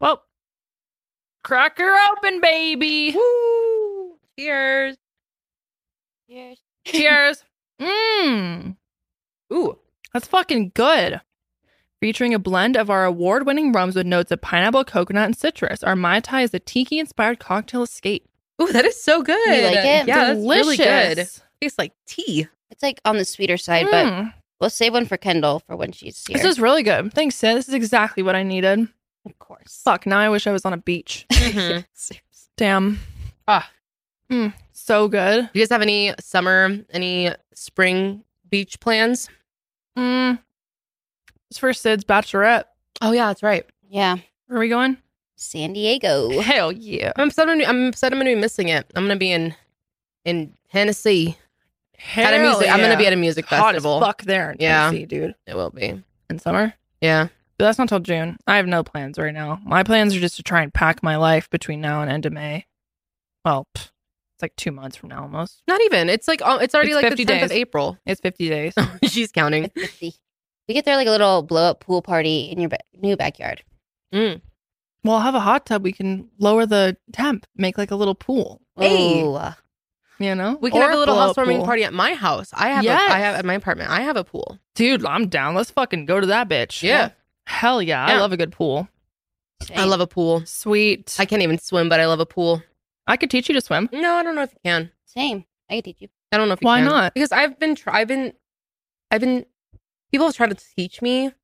Speaker 1: Well, crack her open, baby.
Speaker 2: Woo! Cheers.
Speaker 3: Cheers.
Speaker 1: Cheers. Mmm.
Speaker 2: Ooh.
Speaker 1: That's fucking good. Featuring a blend of our award winning rums with notes of pineapple, coconut, and citrus, our Mai Tai is a tiki inspired cocktail escape.
Speaker 2: Ooh, that is so good.
Speaker 3: You like it?
Speaker 2: Yeah, that's really good.
Speaker 1: Delicious.
Speaker 2: Tastes like tea.
Speaker 3: It's like on the sweeter side, but
Speaker 1: Mm,
Speaker 3: we'll save one for Kendall for when she's here.
Speaker 1: this is really good. Thanks, Sid. This is exactly what I needed.
Speaker 3: of course.
Speaker 1: Fuck, now I wish I was on a beach.
Speaker 2: Mhm.
Speaker 1: Damn.
Speaker 2: Ah.
Speaker 1: Mm, so good.
Speaker 2: Do you guys have any summer, any spring beach plans?
Speaker 1: Mm. It's for Sid's bachelorette.
Speaker 2: Oh yeah, that's right.
Speaker 3: Yeah.
Speaker 1: Where are we going?
Speaker 3: San Diego.
Speaker 1: Hell yeah.
Speaker 2: I'm upset. I'm, I'm upset. I'm gonna be missing it. I'm gonna be in in Tennessee at a
Speaker 1: Hell
Speaker 2: music. I'm gonna be at a music
Speaker 1: Hot as
Speaker 2: festival.
Speaker 1: fuck there in
Speaker 2: Yeah.
Speaker 1: Tennessee, dude.
Speaker 2: It will be.
Speaker 1: In summer?
Speaker 2: Yeah.
Speaker 1: But that's not till June. I have no plans right now. My plans are just to try and pack my life between now and end of May. Well, pff, it's like two months from now almost.
Speaker 2: Not even. It's like oh, it's already
Speaker 1: It's
Speaker 2: like
Speaker 1: 50
Speaker 2: the 10th of
Speaker 1: days.
Speaker 2: April.
Speaker 1: It's 50 days.
Speaker 2: She's counting.
Speaker 3: It's 50. We get there like a little blow up pool party in your ba- new backyard.
Speaker 2: Mm.
Speaker 1: well, I'll have a hot tub. We can lower the temp, make like a little pool,
Speaker 2: Hey.
Speaker 3: Ooh,
Speaker 1: you know?
Speaker 2: We can
Speaker 1: Or
Speaker 2: have a little
Speaker 1: blow-up
Speaker 2: housewarming
Speaker 1: pool.
Speaker 2: party at my house. I have.
Speaker 1: Yes.
Speaker 2: A, I have at my apartment. I have a pool.
Speaker 1: Dude, I'm down. Let's fucking go to that bitch.
Speaker 2: Yeah.
Speaker 1: Hell yeah. I
Speaker 2: Yeah.
Speaker 1: love a good pool.
Speaker 2: I love a pool.
Speaker 1: Sweet.
Speaker 2: I
Speaker 1: I,
Speaker 2: can't even swim, but I love a pool.
Speaker 1: I could teach you to swim.
Speaker 2: No, I don't know if you can.
Speaker 3: Same. I can teach you.
Speaker 2: I don't know if you
Speaker 1: Why
Speaker 2: can.
Speaker 1: not?
Speaker 2: Because I've been. Try- I've been. I've been. People have tried to teach me.
Speaker 1: It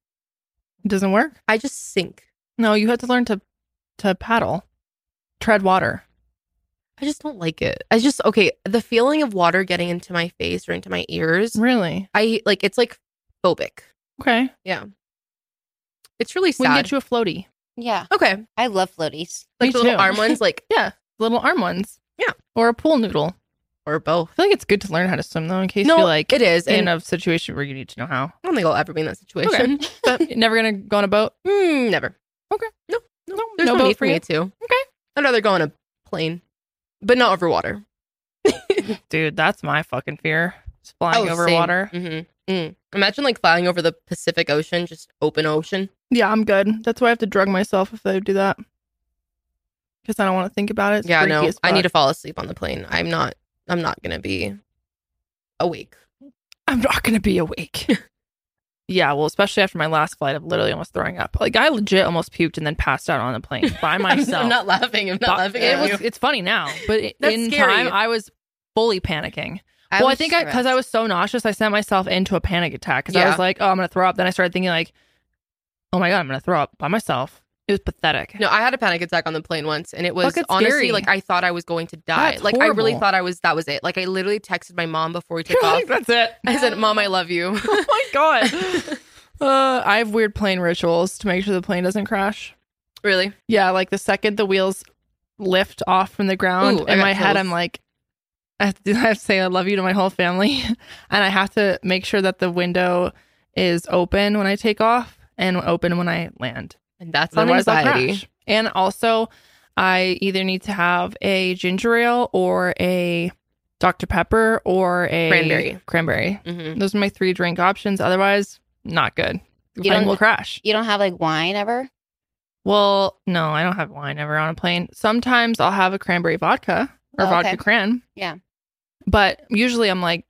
Speaker 1: doesn't work?
Speaker 2: I just sink.
Speaker 1: No, you had to learn to to paddle, tread water.
Speaker 2: I just don't like it. I just okay. The feeling of water getting into my face or into my ears.
Speaker 1: Really?
Speaker 2: I like. It's like phobic.
Speaker 1: Okay. Yeah.
Speaker 2: It's really sad.
Speaker 1: We can get you a floaty.
Speaker 3: Yeah.
Speaker 2: okay,
Speaker 3: I love floaties.
Speaker 2: like
Speaker 1: Me
Speaker 2: the little
Speaker 1: too.
Speaker 2: arm ones, like
Speaker 1: Yeah, little arm ones.
Speaker 2: Yeah.
Speaker 1: Or a pool noodle.
Speaker 2: or both.
Speaker 1: I feel like it's good to learn how to swim though, in case
Speaker 2: No,
Speaker 1: you're like
Speaker 2: it is.
Speaker 1: in
Speaker 2: And
Speaker 1: a situation where you need to know how.
Speaker 2: I don't think I'll ever be in that situation.
Speaker 1: But you're never gonna go on a boat.
Speaker 2: Mm, never.
Speaker 1: Okay.
Speaker 2: No, no,
Speaker 1: No,
Speaker 2: there's
Speaker 1: no
Speaker 2: no,
Speaker 1: boat
Speaker 2: need
Speaker 1: for
Speaker 2: me
Speaker 1: you?
Speaker 2: to.
Speaker 1: Okay.
Speaker 2: I'd rather go on a plane, but not over water.
Speaker 1: Dude, that's my fucking fear. Just flying
Speaker 2: Oh,
Speaker 1: over
Speaker 2: same.
Speaker 1: water.
Speaker 2: Mm-hmm. Mm. Imagine like flying over the Pacific Ocean, just open ocean.
Speaker 1: Yeah, I'm good. That's why I have to drug myself if I do that. Because I don't want to think about it. It's
Speaker 2: yeah, no, I need to fall asleep on the plane. I'm not. I'm not gonna be awake.
Speaker 1: I'm not going to be awake. yeah, well, especially after my last flight of literally almost throwing up. Like I legit almost puked and then passed out on the plane by myself.
Speaker 2: I'm not laughing. I'm not
Speaker 1: But
Speaker 2: laughing
Speaker 1: it was,
Speaker 2: you.
Speaker 1: It's funny now, but in
Speaker 2: scary.
Speaker 1: time, I was fully panicking. well, I think because I,
Speaker 3: stressed.
Speaker 1: was so nauseous, I sent myself into a panic attack because I was like, "Oh, I'm gonna throw up." Then I started thinking like, "Oh my god, I'm gonna throw up by myself." It was pathetic.
Speaker 2: No, I had a panic attack on the plane once, and it was honestly
Speaker 1: scary.
Speaker 2: like I thought I was going to die.
Speaker 1: That's
Speaker 2: like I really thought I was that was it. Like I literally texted my mom before we took
Speaker 1: You're
Speaker 2: off.
Speaker 1: like, That's it.
Speaker 2: I said, "Mom, I love you."
Speaker 1: oh my god. Uh, I have weird plane rituals to make sure the plane doesn't crash.
Speaker 2: really?
Speaker 1: Yeah, like the second the wheels lift off from the ground,
Speaker 2: Ooh,
Speaker 1: in my head. I'm like, I have, to, I have to say I love you to my whole family, and I have to make sure that the window is open when I take off and open when I land.
Speaker 2: And that's on
Speaker 1: Otherwise, I'll
Speaker 2: anxiety.
Speaker 1: And also, I either need to have a ginger ale or a Dr Pepper or a
Speaker 2: Cranberry.
Speaker 1: Cranberry.
Speaker 2: hmm
Speaker 1: Those are my three drink options. Otherwise, not good. The
Speaker 3: You
Speaker 1: plane will crash.
Speaker 3: You don't have like wine ever?
Speaker 1: Well, no, I don't have wine ever on a plane. Sometimes I'll have a cranberry vodka or
Speaker 3: Oh,
Speaker 1: vodka
Speaker 3: okay.
Speaker 1: cran.
Speaker 3: Yeah.
Speaker 1: But usually I'm like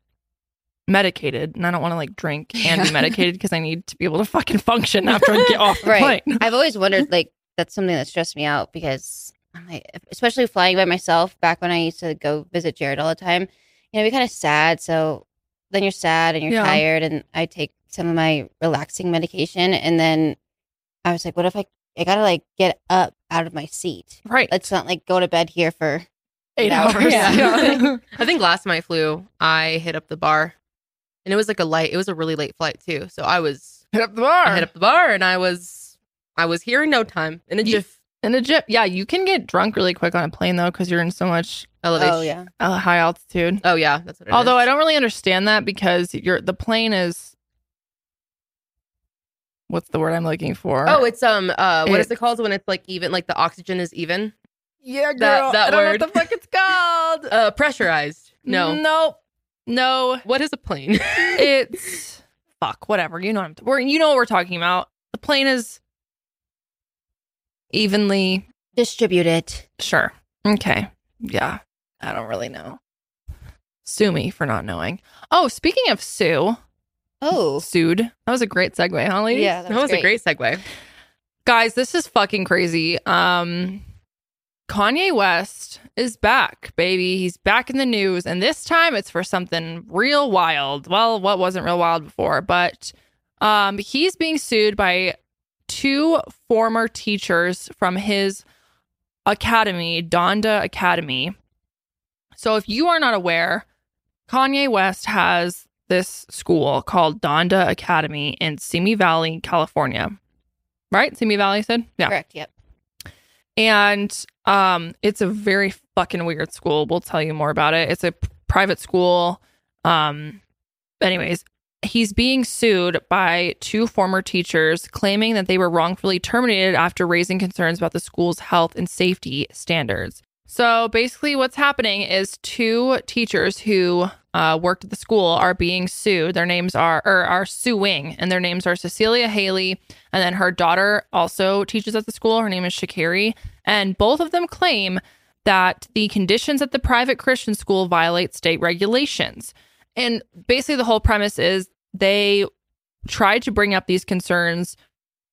Speaker 1: medicated and I don't want to like drink and be medicated because I need to be able to fucking function after I get off the
Speaker 3: Right.
Speaker 1: plane.
Speaker 3: I've always wondered, like, that's something that stressed me out because, I'm like, especially flying by myself. Back when I used to go visit Jared all the time, you know, be kind of sad. So then you're sad and you're
Speaker 1: Yeah.
Speaker 3: tired, and I take some of my relaxing medication, and then I was like, what if I I gotta like get up out of my seat?
Speaker 1: Right.
Speaker 3: Let's not like go to bed here for
Speaker 1: Eight
Speaker 3: hours.
Speaker 1: hours.
Speaker 3: Yeah.
Speaker 1: Yeah.
Speaker 2: I think last time I flew, I hit up the bar, and it was like a light. It was a really late flight too. So I was
Speaker 1: Hit up the bar.
Speaker 2: I hit up the bar, and I was I was here in no time in a
Speaker 1: You-
Speaker 2: jiff
Speaker 1: In a jet. Yeah, you can get drunk really quick on a plane though because you're in so much
Speaker 2: elevation.
Speaker 3: oh yeah
Speaker 1: uh, high altitude.
Speaker 2: Oh yeah, that's what it is.
Speaker 1: Although I don't really understand that because you're the plane is what's the word I'm looking for?
Speaker 2: Oh, it's um uh what is
Speaker 1: It-
Speaker 2: it called when it's like even like the oxygen is even?
Speaker 1: yeah,
Speaker 2: that- that
Speaker 1: I don't know
Speaker 2: word.
Speaker 1: what the fuck it's called.
Speaker 2: Uh pressurized. No.
Speaker 1: nope, no.
Speaker 2: What is a plane?
Speaker 1: It's fuck whatever. You know what I'm. We're you know what we're talking about. The plane is evenly
Speaker 3: distributed.
Speaker 1: sure. Okay, yeah. I don't really know. Sue me for not knowing. Oh, speaking of Sue,
Speaker 3: Oh
Speaker 1: sued. That was a great segue, huh, ladies?
Speaker 3: yeah,
Speaker 2: that was a great segue.
Speaker 1: guys this is fucking crazy um kanye west is back baby he's back in the news and this time it's for something real wild well what wasn't real wild before but um he's being sued by two former teachers from his academy donda academy so if you are not aware kanye west has this school called donda academy in simi valley california right? Simi Valley said? Yeah.
Speaker 3: Correct. Yep.
Speaker 1: And um it's a very fucking weird school. We'll tell you more about it. It's a private school. Um anyways, he's being sued by two former teachers claiming that they were wrongfully terminated after raising concerns about the school's health and safety standards. So basically, what's happening is two teachers who uh, worked at the school are being sued. Their names are or are suing, and their names are Cecilia Haley, and then her daughter also teaches at the school. Her name is Shakiri, and both of them claim that the conditions at the private Christian school violate state regulations. And basically, the whole premise is they tried to bring up these concerns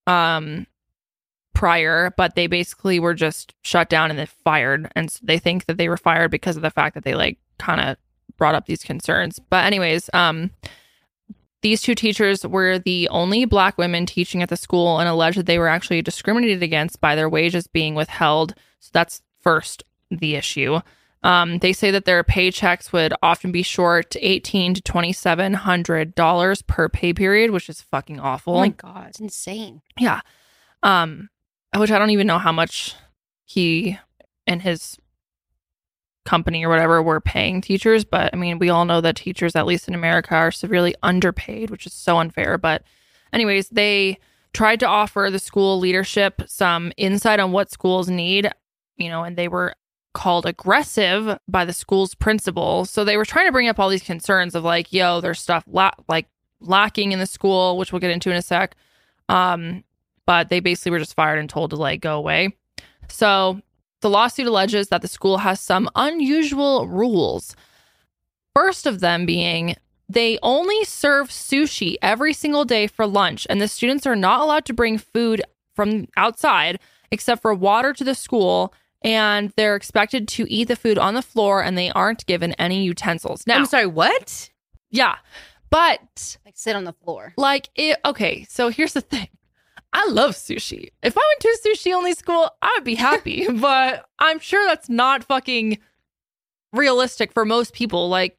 Speaker 1: um, prior, but they basically were just shut down and then fired. And s- they think that they were fired because of the fact that they like kind of brought up these concerns. But anyways, um, these two teachers were the only black women teaching at the school and alleged that they were actually discriminated against by their wages being withheld. So that's first the issue. Um, they say that their paychecks would often be short eighteen to twenty seven hundred dollars per pay period, which is fucking awful.
Speaker 2: Oh my god.
Speaker 3: It's insane.
Speaker 1: Yeah. Um, which I don't even know how much he and his company or whatever were paying teachers, but I mean, we all know that teachers, at least in America, are severely underpaid, which is so unfair. But, anyways, they tried to offer the school leadership some insight on what schools need, you know, and they were called aggressive by the school's principal. So they were trying to bring up all these concerns of like, yo, there's stuff la- like lacking in the school, which we'll get into in a sec. Um, but they basically were just fired and told to like go away. So the lawsuit alleges that the school has some unusual rules. First of them being they only serve sushi every single day for lunch, and the students are not allowed to bring food from outside except for water to the school. And they're expected to eat the food on the floor, and they aren't given any utensils. Now,
Speaker 2: I'm sorry, what?
Speaker 1: yeah, but
Speaker 3: Like sit on the floor.
Speaker 1: like it. Okay, so here's the thing. I love sushi. If I went to a sushi only school, I would be happy. but I'm sure that's not fucking realistic for most people. Like,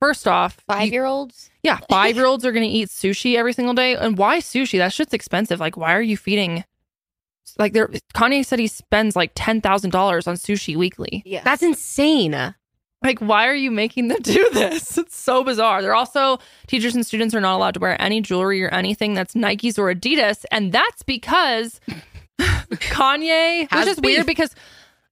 Speaker 1: first off,
Speaker 3: Five year olds.
Speaker 1: yeah, five year olds are going to eat sushi every single day. And why sushi? That shit's expensive. Like, why are you feeding? Like, there, Kanye said he spends like ten thousand dollars on sushi weekly.
Speaker 3: Yeah.
Speaker 2: That's insane.
Speaker 1: Like, why are you making them do this? It's so bizarre. They're also teachers and students are not allowed to wear any jewelry or anything that's Nikes or Adidas, and that's because Kanye,
Speaker 2: Has
Speaker 1: which is
Speaker 2: beef.
Speaker 1: weird because,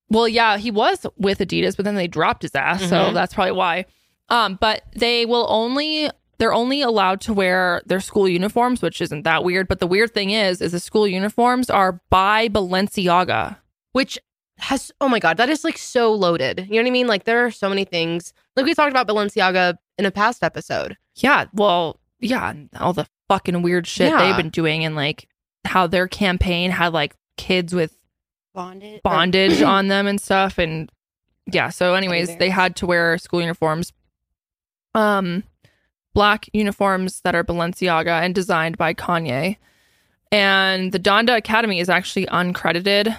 Speaker 1: well, yeah, he was with Adidas, but then they dropped his ass, so
Speaker 2: Mhm.
Speaker 1: that's probably why. Um, but they will only they're only allowed to wear their school uniforms, which isn't that weird. But the weird thing is, is the school uniforms are by Balenciaga.
Speaker 2: Which has oh my god, that is like so loaded. You know what I mean? Like there are so many things. Like we talked about Balenciaga in a past episode.
Speaker 1: Yeah, well, yeah, all the fucking weird shit
Speaker 2: Yeah.
Speaker 1: they've been doing and like how their campaign had like kids with
Speaker 3: Bonded. or-
Speaker 1: bondage on them and stuff and yeah, so anyways, they had to wear school uniforms. Um black uniforms that are Balenciaga and designed by Kanye. And the Donda Academy is actually uncredited,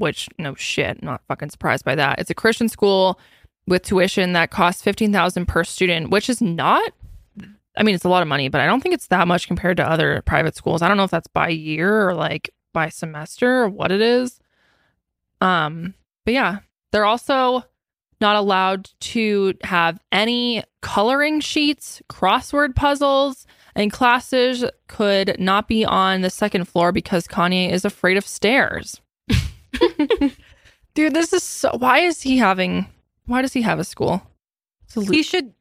Speaker 1: which no shit, not fucking surprised by that. It's a Christian school with tuition that costs 15,000 per student, which is not I mean, it's a lot of money, but I don't think it's that much compared to other private schools. I don't know if that's by year or like by semester or what it is. Um, but yeah, they're also not allowed to have any coloring sheets, crossword puzzles, and classes could not be on the second floor because Kanye is afraid of stairs. Dude, this is so why is he having why does he have a school? A lo-
Speaker 2: He should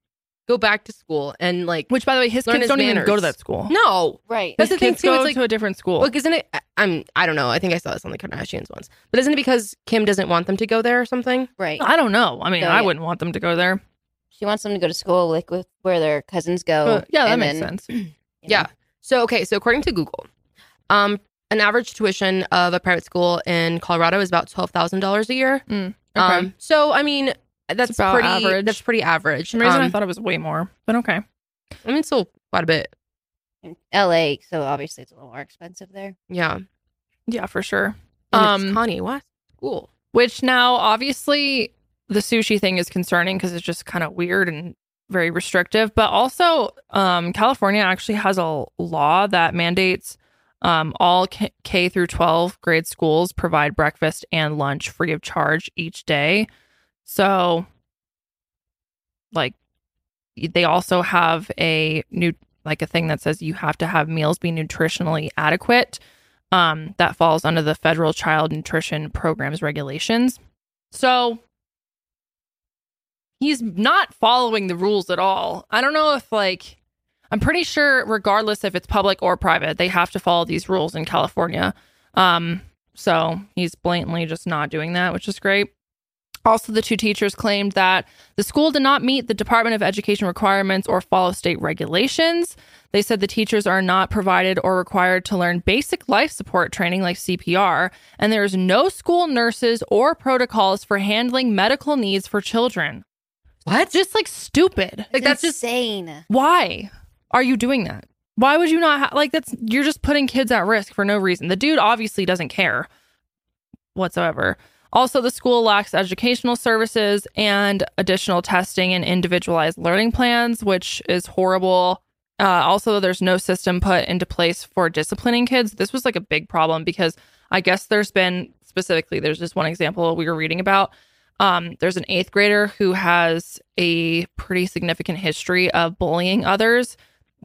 Speaker 2: go back to school and like
Speaker 1: which by the way, his
Speaker 2: Learn
Speaker 1: kids
Speaker 2: his
Speaker 1: don't even go to that school.
Speaker 2: no.
Speaker 3: Right.
Speaker 2: That's
Speaker 1: His
Speaker 2: the thing
Speaker 1: kids
Speaker 2: too.
Speaker 1: go
Speaker 2: It's like
Speaker 1: to a different school.
Speaker 2: Look, isn't it? I'm. I don't know. I think I saw this on the Kardashians once. But isn't it because Kim doesn't want them to go there or something?
Speaker 3: Right.
Speaker 1: I don't know. I mean,
Speaker 3: So,
Speaker 1: I
Speaker 3: yeah.
Speaker 1: wouldn't want them to go there.
Speaker 3: She wants them to go to school like with where their cousins go.
Speaker 1: But yeah, that
Speaker 3: and
Speaker 1: makes
Speaker 3: then,
Speaker 1: sense.
Speaker 3: you know.
Speaker 2: Yeah. So okay. So according to Google, um, an average tuition of a private school in Colorado is about twelve thousand dollars a year.
Speaker 1: Okay.
Speaker 2: Um. So I mean, that's
Speaker 1: about
Speaker 2: pretty.
Speaker 1: average.
Speaker 2: That's pretty average.
Speaker 1: For some reason I
Speaker 2: Um,
Speaker 1: thought it was way more, but okay.
Speaker 2: I mean, still quite a bit.
Speaker 3: In LA, so obviously it's a little more expensive there.
Speaker 2: Yeah.
Speaker 1: Yeah, for sure.
Speaker 2: And
Speaker 1: Um,
Speaker 2: it's what school.
Speaker 1: Which now, obviously, the sushi thing is concerning because it's just kind of weird and very restrictive. But also, um, California actually has a law that mandates um, all K-, K through 12 grade schools provide breakfast and lunch free of charge each day. So, like, they also have a new like a thing that says you have to have meals be nutritionally adequate um, that falls under the federal child nutrition programs regulations. So he's not following the rules at all. I don't know if like I'm pretty sure regardless if it's public or private, they have to follow these rules in California. Um, so he's blatantly just not doing that, which is great. Also, the two teachers claimed that the school did not meet the Department of Education requirements or follow state regulations. They said the teachers are not provided or required to learn basic life support training like CPR, and there is no school nurses or protocols for handling medical needs for children.
Speaker 2: What?
Speaker 1: Just like stupid.
Speaker 2: Like that's just
Speaker 3: insane.
Speaker 1: Why are you doing that? Why would you not ha- like that's you're just putting kids at risk for no reason. The dude obviously doesn't care whatsoever. Also, the school lacks educational services and additional testing and individualized learning plans, which is horrible. Uh, also, there's no system put into place for disciplining kids. This was like a big problem because I guess there's been specifically, there's just one example we were reading about. Um, there's an eighth grader who has a pretty significant history of bullying others.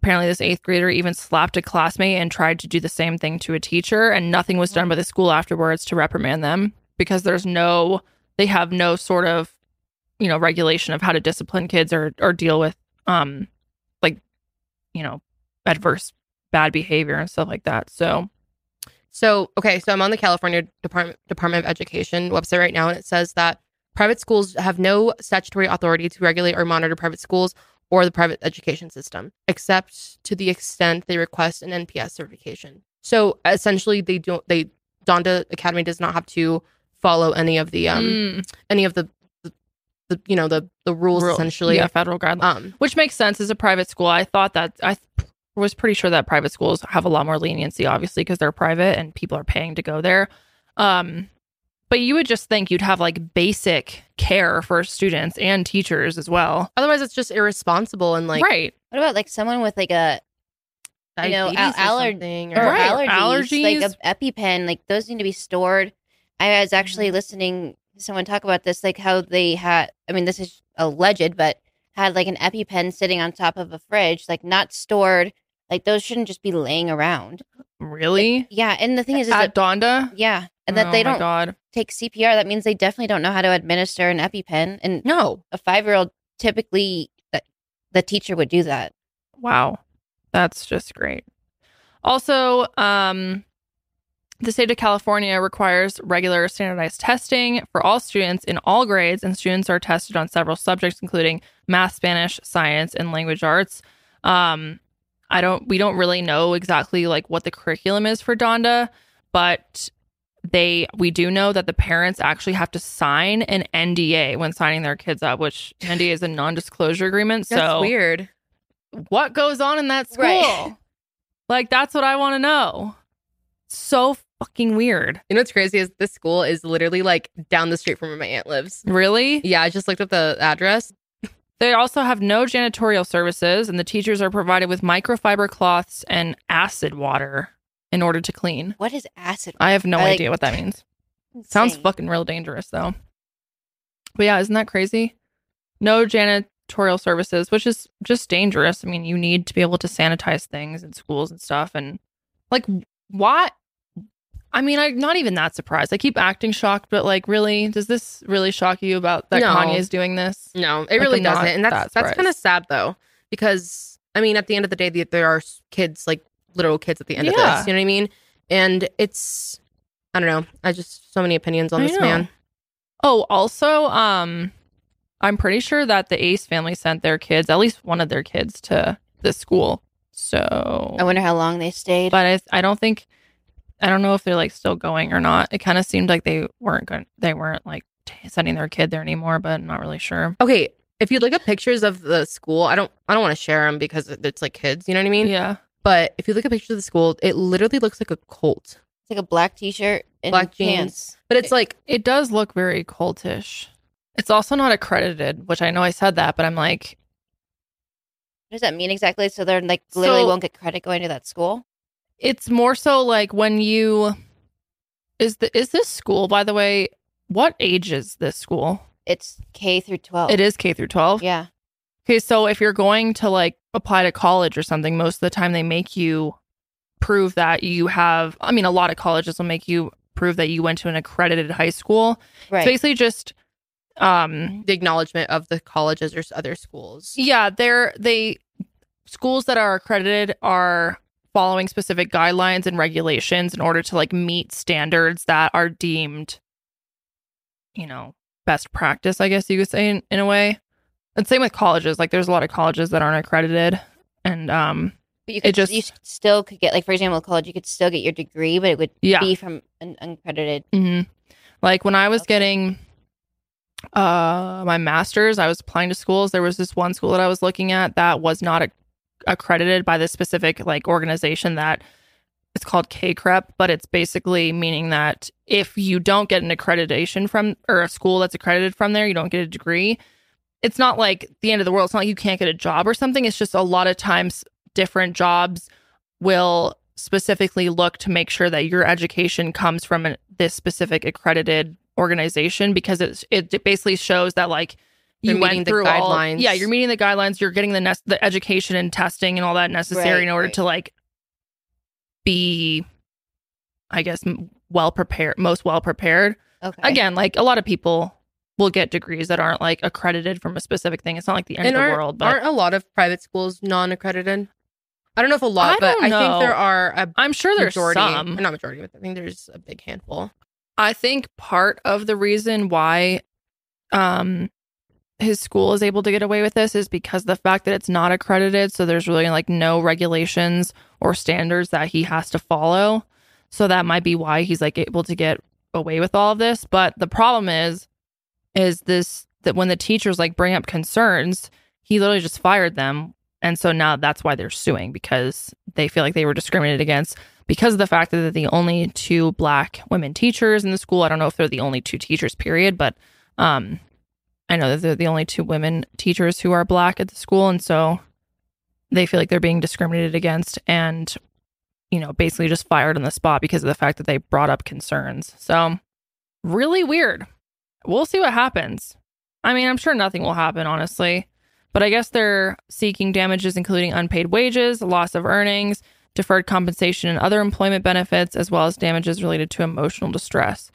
Speaker 1: Apparently, this eighth grader even slapped a classmate and tried to do the same thing to a teacher, and nothing was done by the school afterwards to reprimand them because there's no, they have no sort of, you know, regulation of how to discipline kids or or deal with, um, like, you know, adverse bad behavior and stuff like that. So,
Speaker 2: So, okay, so I'm on the California Department Department of Education website right now, and it says that private schools have no statutory authority to regulate or monitor private schools or the private education system, except to the extent they request an NPS certification. So essentially, they don't. They Donda Academy does not have to follow any of the um
Speaker 1: Mm,
Speaker 2: any of the, the, the you know the the rules
Speaker 1: rule-
Speaker 2: essentially.
Speaker 1: yeah, federal guidelines.
Speaker 2: Um,
Speaker 1: which makes sense as a private school. I thought that I th- was pretty sure that private schools have a lot more leniency, obviously, because they're private and people are paying to go there. Um, but you would just think you'd have like basic care for students and teachers as well,
Speaker 2: otherwise, it's just irresponsible and like
Speaker 1: right?
Speaker 3: What about like someone with like a you know,
Speaker 2: diabetes
Speaker 3: al-
Speaker 2: or
Speaker 3: or
Speaker 2: Or,
Speaker 1: Right,
Speaker 3: allergies,
Speaker 1: allergies.
Speaker 3: like a EpiPen, like those need to be stored. I was actually
Speaker 2: Mm-hmm.
Speaker 3: listening to someone talk about this, like how they had. I mean, this is alleged, but had like an EpiPen sitting on top of a fridge, like not stored. Like those shouldn't just be laying around.
Speaker 1: Really?
Speaker 3: Yeah, and the thing is, is
Speaker 1: At
Speaker 3: that
Speaker 1: Donda?
Speaker 3: yeah, and that
Speaker 1: Oh
Speaker 3: they don't
Speaker 1: God.
Speaker 3: Take CPR. That means they definitely don't know how to administer an EpiPen. And
Speaker 2: no,
Speaker 3: a five year old typically, uh, the teacher would do that.
Speaker 1: Wow. That's just great. Also, um, the state of California requires regular standardized testing for all students in all grades, and students are tested on several subjects, including math, Spanish, science, and language arts. Um, I don't, we don't really know exactly like what the curriculum is for Donda, but they, we do know that the parents actually have to sign an NDA when signing their kids up, which NDA is a non-disclosure agreement.
Speaker 2: that's
Speaker 1: so
Speaker 2: weird.
Speaker 1: what goes on in that school?
Speaker 3: Right.
Speaker 1: Like that's what I want to know. So fucking weird.
Speaker 2: You know what's crazy is this school is literally like down the street from where my aunt lives.
Speaker 1: Really?
Speaker 2: Yeah, I just looked up the address.
Speaker 1: They also have no janitorial services and the teachers are provided with microfiber cloths and acid water in order to clean.
Speaker 3: What is acid?
Speaker 1: I have no
Speaker 3: like-
Speaker 1: idea what that means. Sounds fucking real dangerous though. But yeah, isn't that crazy? No janitorial services, which is just dangerous. I mean, you need to be able to sanitize things in schools and stuff. And like, what? I mean, I'm not even that surprised. I keep acting shocked, but like, really, does this really shock you about that
Speaker 2: No.
Speaker 1: Kanye is doing this?
Speaker 2: No, it
Speaker 1: Like,
Speaker 2: really
Speaker 1: I'm
Speaker 2: doesn't, and that's
Speaker 1: that
Speaker 2: that's kind of sad though, because I mean, at the end of the day, the- there are kids, like literal kids, at the end of
Speaker 1: Yeah.
Speaker 2: this. You know what I mean? And it's, I don't know. I just so many opinions on
Speaker 1: I
Speaker 2: this
Speaker 1: know.
Speaker 2: man.
Speaker 1: Oh, also, um, I'm pretty sure that the Ace family sent their kids, at least one of their kids, to this school. So
Speaker 3: I wonder how long they stayed.
Speaker 1: but I, I don't think I don't know if they're like still going or not. It kind of seemed like they weren't going they weren't like t- sending their kid there anymore, but I'm not really sure.
Speaker 2: Okay, if you look at pictures of the school, I don't, I don't want to share them because it's like kids. You know what I mean?
Speaker 1: Yeah.
Speaker 2: But if you look at pictures of the school, it literally looks like a cult.
Speaker 3: it's like a black T-shirt and
Speaker 2: Black jeans.
Speaker 3: pants.
Speaker 2: But it's like
Speaker 1: It does look very cultish. It's also not accredited, which I know I said that, but I'm like,
Speaker 3: What does that mean exactly? So they're like literally
Speaker 1: So-
Speaker 3: won't get credit going to that school.
Speaker 1: it's more so like when you is the is this school by the way, what age is this school?
Speaker 3: It's K through twelve.
Speaker 1: It is K through 12.
Speaker 3: Yeah.
Speaker 1: Okay, so if you're going to like apply to college or something, most of the time they make you prove that you have. I mean, a lot of colleges will make you prove that you went to an accredited high school.
Speaker 3: Right.
Speaker 1: It's basically just, um,
Speaker 2: the acknowledgement of the colleges or other schools.
Speaker 1: yeah, they're they schools that are accredited are following specific guidelines and regulations in order to like meet standards that are deemed, you know, best practice. I guess you could say in, in a way. And same with colleges. Like, there's a lot of colleges that aren't accredited, and um,
Speaker 3: But you
Speaker 1: It
Speaker 3: could
Speaker 1: just-
Speaker 3: you still could get like for example college you could still get your degree but it would
Speaker 1: Yeah.
Speaker 3: be from an uncredited
Speaker 1: hmm Like when I was
Speaker 3: Okay.
Speaker 1: getting uh my master's, I was applying to schools. There was this one school that I was looking at that was not a- accredited by this specific like organization that it's called CACREP, but it's basically meaning that if you don't get an accreditation from or a school that's accredited from there, you don't get a degree. It's not like the end of the world. It's not like you can't get a job or something. It's just a lot of times different jobs will specifically look to make sure that your education comes from an, this specific accredited organization because it's, it basically shows that like you went
Speaker 2: the
Speaker 1: through all
Speaker 2: guidelines.
Speaker 1: yeah you're meeting the guidelines you're getting the nec- the education and testing and all that necessary
Speaker 3: Right,
Speaker 1: in order
Speaker 3: right.
Speaker 1: to like be i guess well prepared most well prepared
Speaker 3: okay
Speaker 1: again like a lot of people will get degrees that aren't like accredited from a specific thing it's not like the end
Speaker 2: and
Speaker 1: of the world but
Speaker 2: aren't a lot of private schools non-accredited? I don't know if a lot,
Speaker 1: I
Speaker 2: but I think there are a
Speaker 1: i'm sure there's
Speaker 2: majority.
Speaker 1: some
Speaker 2: not majority, but I think there's a big handful.
Speaker 1: I think part of the reason why um his school is able to get away with this is because the fact that it's not accredited. So there's really like no regulations or standards that he has to follow. So that might be why he's like able to get away with all of this. But the problem is, is this that when the teachers like bring up concerns, he literally just fired them. And so now that's why they're suing because they feel like they were discriminated against because of the fact that they're the only two black women teachers in the school. I don't know if they're the only two teachers, period, but um, I know that they're the only two women teachers who are black at the school. And so they feel like they're being discriminated against and, you know, basically just fired on the spot because of the fact that they brought up concerns. So really weird. We'll see what happens. I mean, I'm sure nothing will happen, honestly. But I guess they're seeking damages, including unpaid wages, loss of earnings, deferred compensation, and other employment benefits, as well as damages related to emotional distress.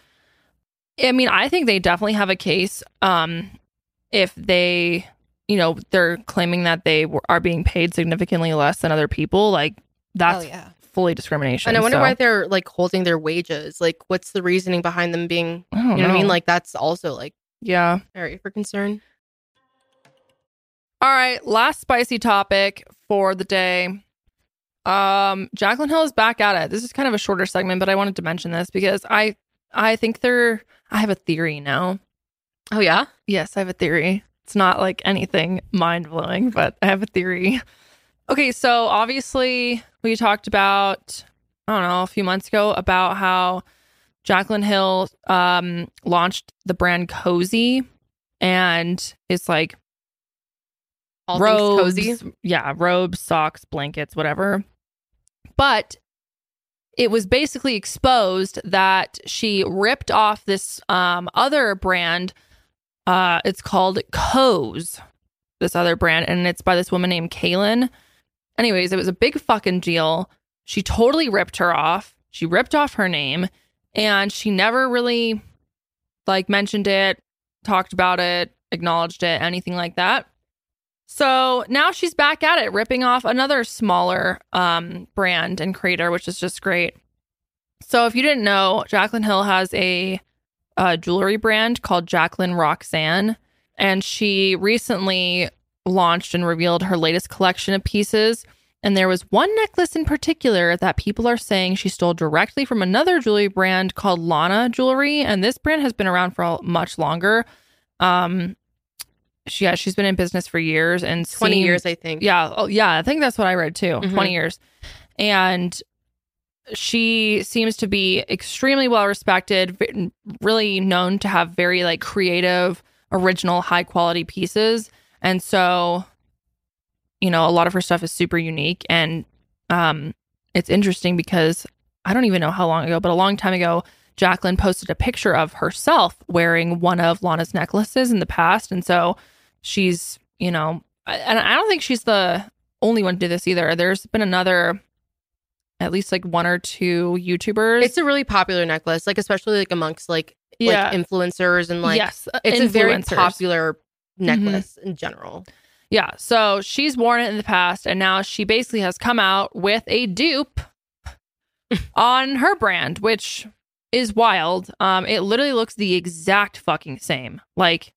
Speaker 1: I mean, I think they definitely have a case um, if they, you know, they're claiming that they are being paid significantly less than other people. Like, that's
Speaker 3: oh yeah.
Speaker 1: Fully discrimination.
Speaker 2: And I wonder
Speaker 1: So,
Speaker 2: why they're like holding their wages. Like, what's the reasoning behind them being? You know what I mean? Like, that's also like
Speaker 1: yeah.
Speaker 2: area for concern.
Speaker 1: All right, last spicy topic for the day. Um, Jaclyn Hill is back at it. This is kind of a shorter segment, but I wanted to mention this because I I think they're I have a theory now.
Speaker 2: Oh yeah.
Speaker 1: Yes, I have a theory. It's not like anything mind blowing, but I have a theory. Okay, so obviously we talked about I don't know a few months ago about how Jaclyn Hill um launched the brand Cozy, and it's like
Speaker 2: All
Speaker 1: robes,
Speaker 2: cozy.
Speaker 1: yeah, robes, socks, blankets, whatever. But it was basically exposed that she ripped off this um, other brand. Uh, it's called Coze, this other brand, and it's by this woman named Kaylin. Anyways, it was a big fucking deal. She totally ripped her off. She ripped off her name, and she never really like mentioned it, talked about it, acknowledged it, anything like that. So now she's back at it, ripping off another smaller um, brand and creator, which is just great. So if you didn't know, Jaclyn Hill has a, uh jewelry brand called Jaclyn Roxanne, and she recently launched and revealed her latest collection of pieces. And there was one necklace in particular that people are saying she stole directly from another jewelry brand called Lana Jewelry, and this brand has been around for much longer. Um, she, yeah, she's been in business for years and
Speaker 2: Twenty
Speaker 1: seemed-
Speaker 2: years, I think.
Speaker 1: yeah, oh, yeah, I think that's what I read too.
Speaker 2: Mhm.
Speaker 1: 20 years. And she seems to be extremely well respected, really known to have very like creative, original, high quality pieces. And so, you know, a lot of her stuff is super unique and um it's interesting because I don't even know how long ago, but a long time ago, Jaclyn posted a picture of herself wearing one of Lana's necklaces in the past. And so she's, you know, and I don't think she's the only one to do this either. There's been another, at least like one or two YouTubers.
Speaker 2: It's a really popular necklace, like especially like amongst like
Speaker 1: yeah,
Speaker 2: like influencers and like
Speaker 1: yes, uh,
Speaker 2: it's a very. Popular necklace in general.
Speaker 1: Yeah. So she's worn it in the past, and now she basically has come out with a dupe on her brand, which is wild. Um, it literally looks the exact fucking same. Like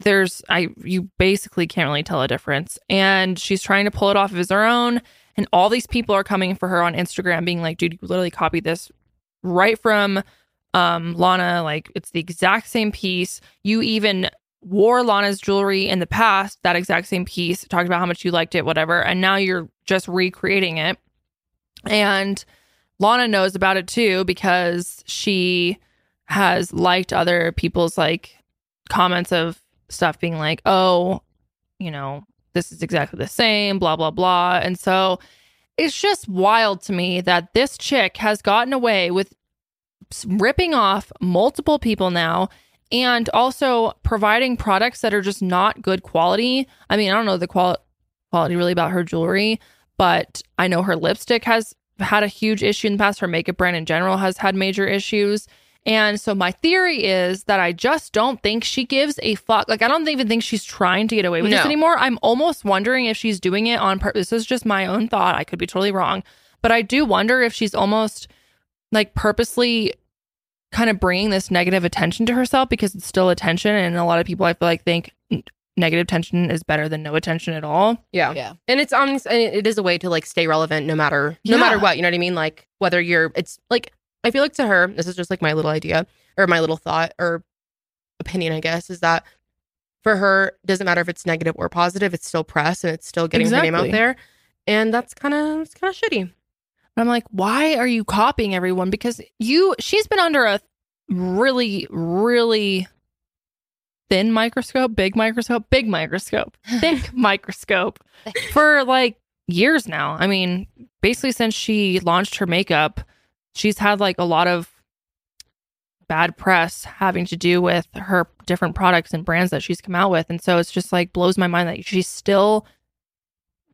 Speaker 1: there's I you basically can't really tell a difference. And she's trying to pull it off of her own. And all these people are coming for her on Instagram, being like, dude, you literally copied this right from um Lana. Like it's the exact same piece. You even wore Lana's jewelry in the past, that exact same piece, talked about how much you liked it, whatever, and now you're just recreating it. And Lana knows about it too because she has liked other people's like comments of stuff being like, oh, you know, this is exactly the same, blah, blah, blah. And so it's just wild to me that this chick has gotten away with ripping off multiple people now and also providing products that are just not good quality. I mean, I don't know the qual- quality really about her jewelry, but I know her lipstick has had a huge issue in the past. Her makeup brand in general has had major issues. And so my theory is that I just don't think she gives a fuck. Like I don't even think she's trying to get away with this anymore. I'm almost wondering if she's doing it on purpose. This is just my own thought. I could be totally wrong, but I do wonder if she's almost like purposely kind of bringing this negative attention to herself because it's still attention and a lot of people I feel like think negative attention is better than no attention at all.
Speaker 2: Yeah.
Speaker 3: Yeah.
Speaker 2: And it's on and it is a way to like stay relevant no matter no
Speaker 1: Yeah.
Speaker 2: matter what, you know what I mean? Like whether you're it's like I feel like to her, this is just like my little idea or my little thought or opinion, I guess, is that for her, doesn't matter if it's negative or positive, it's still press and it's still getting her name out there. And that's kind of it's kind of shitty.
Speaker 1: And I'm like, why are you copying everyone? Because you, she's been under a really, really thin microscope, big microscope, big microscope, thick microscope for like years now. I mean, basically since she launched her makeup, she's had like a lot of bad press having to do with her different products and brands that she's come out with. And so it's just like blows my mind that she's still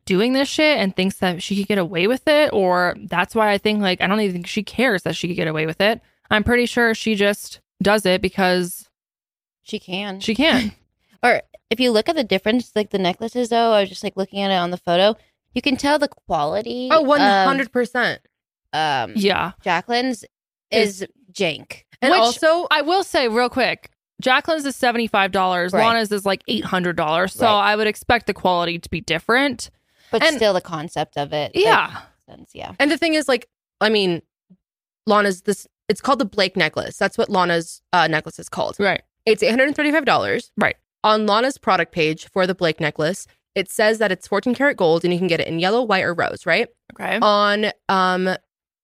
Speaker 1: doing this shit and thinks that she could get away with it or that's why I think like I don't even think she cares that she could get away with it. I'm pretty sure she just does it because
Speaker 3: She can.
Speaker 1: she can.
Speaker 3: Or if you look at the difference, like the necklaces, though, I was just like looking at it on the photo. You can tell the quality.
Speaker 2: Oh, 100%.
Speaker 3: Um,
Speaker 1: yeah.
Speaker 3: Jaclyn's is jank.
Speaker 2: And
Speaker 1: Which-
Speaker 2: also
Speaker 1: I will say real quick, Jaclyn's is $75,
Speaker 3: Right.
Speaker 1: Lana's is like $800. So
Speaker 3: Right.
Speaker 1: I would expect the quality to be different.
Speaker 3: But
Speaker 1: And-
Speaker 3: still, the concept of it.
Speaker 1: Yeah.
Speaker 3: sense, yeah.
Speaker 2: And the thing is, like, I mean, Lana's this. It's called the Blake necklace. That's what Lana's uh, necklace is called.
Speaker 1: Right.
Speaker 2: It's eight hundred and thirty-five dollars.
Speaker 1: Right.
Speaker 2: On Lana's product page for the Blake necklace, it says that it's fourteen karat gold, and you can get it in yellow, white, or rose. Right.
Speaker 1: Okay.
Speaker 2: On um,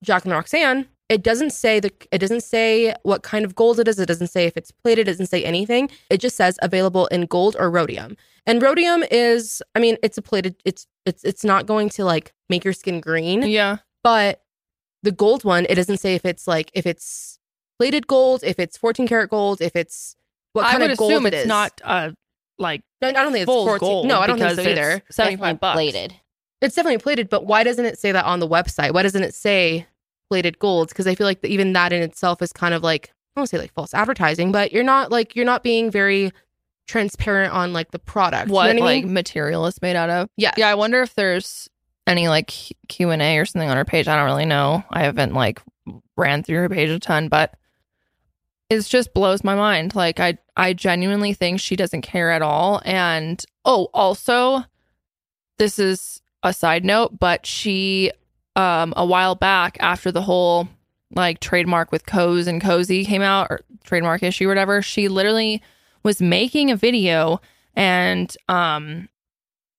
Speaker 2: Jaclyn Roxanne, it doesn't say the. It doesn't say what kind of gold it is. It doesn't say if it's plated. It doesn't say anything. It just says available in gold or rhodium. And rhodium is, I mean, it's a plated. It's it's it's not going to like make your skin green
Speaker 1: yeah.
Speaker 2: but the gold one it doesn't say if it's like if it's plated gold if it's 14 karat gold if it's what
Speaker 1: I
Speaker 2: kind
Speaker 1: would
Speaker 2: of gold
Speaker 1: assume
Speaker 2: it
Speaker 1: it's
Speaker 2: is
Speaker 1: not uh like
Speaker 2: no, i don't think it's
Speaker 1: full
Speaker 2: 14
Speaker 1: gold.
Speaker 2: no i don't think
Speaker 1: because
Speaker 2: so either
Speaker 1: it's 75
Speaker 3: Definitely
Speaker 1: bucks.
Speaker 3: Plated.
Speaker 2: it's definitely plated but why doesn't it say that on the website why doesn't it say plated gold? because i feel like even that in itself is kind of like i don't say like false advertising but you're not like you're not being very transparent on like the product
Speaker 1: what
Speaker 2: you know what I
Speaker 1: like
Speaker 2: mean?
Speaker 1: material is made out of.
Speaker 2: yeah
Speaker 1: Yeah, I wonder if there's any like Q and A or something on her page. I don't really know. I haven't like ran through her page a ton, but it just blows my mind. Like I, I genuinely think she doesn't care at all. And oh, also, this is a side note, but she, um, a while back after the whole like trademark with Cozy and Cozy came out or trademark issue or whatever, she literally was making a video and um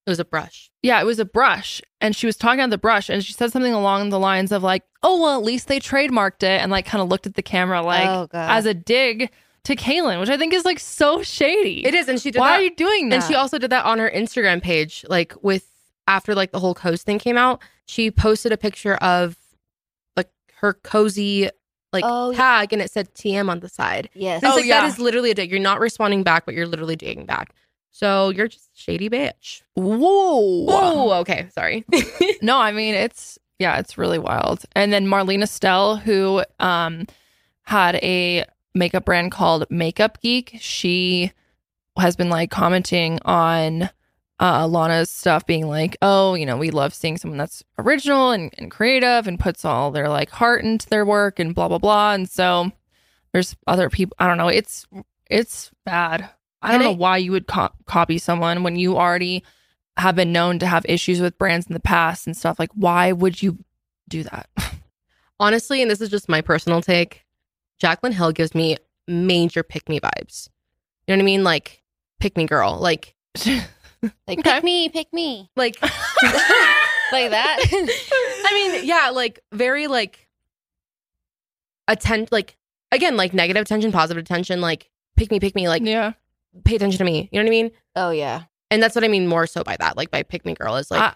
Speaker 2: it was a brush
Speaker 1: yeah, it was a brush. And she was talking about the brush and she said something along the lines of like, oh, well, at least they trademarked it and like kind of looked at the camera like
Speaker 3: oh,
Speaker 1: as a dig to Kaylin, which I think is like so shady.
Speaker 2: it is and she did
Speaker 1: Why
Speaker 2: that
Speaker 1: are you doing that?
Speaker 2: And she also did that on her Instagram page, like with after like the whole coast thing came out. She posted a picture of like her cozy like
Speaker 3: Oh, yeah.
Speaker 2: tag, and it said TM on the side.
Speaker 3: yes.
Speaker 2: And it's
Speaker 1: Oh,
Speaker 2: like
Speaker 1: yeah.
Speaker 2: that is literally a dig. You're not responding back, but you're literally digging back. So you're just a shady bitch.
Speaker 1: Whoa.
Speaker 2: Whoa. Okay. Sorry.
Speaker 1: no, I mean it's yeah, it's really wild. And then Marlena Stell, who um had a makeup brand called Makeup Geek, she has been like commenting on uh Lana's stuff being like, oh, you know, we love seeing someone that's original and, and creative and puts all their like heart into their work and blah blah blah. And so there's other people I don't know, it's it's bad. I don't
Speaker 2: And
Speaker 1: know
Speaker 2: I-
Speaker 1: why you would co- copy someone when you already have been known to have issues with brands in the past and stuff. Like, why would you do that?
Speaker 2: Honestly, and this is just my personal take, Jaclyn Hill gives me major pick me vibes. You know what I mean? Like pick me girl. Like
Speaker 3: like,
Speaker 1: okay.
Speaker 3: pick me, pick me.
Speaker 2: like
Speaker 3: Like that.
Speaker 2: I mean, yeah, like very like attend like again, like negative attention, positive attention, like pick me, pick me, like
Speaker 1: yeah.
Speaker 2: pay attention to me. You know what I mean?
Speaker 3: oh, yeah.
Speaker 2: And that's what I mean more so by that, like by pick me girl is like
Speaker 1: I-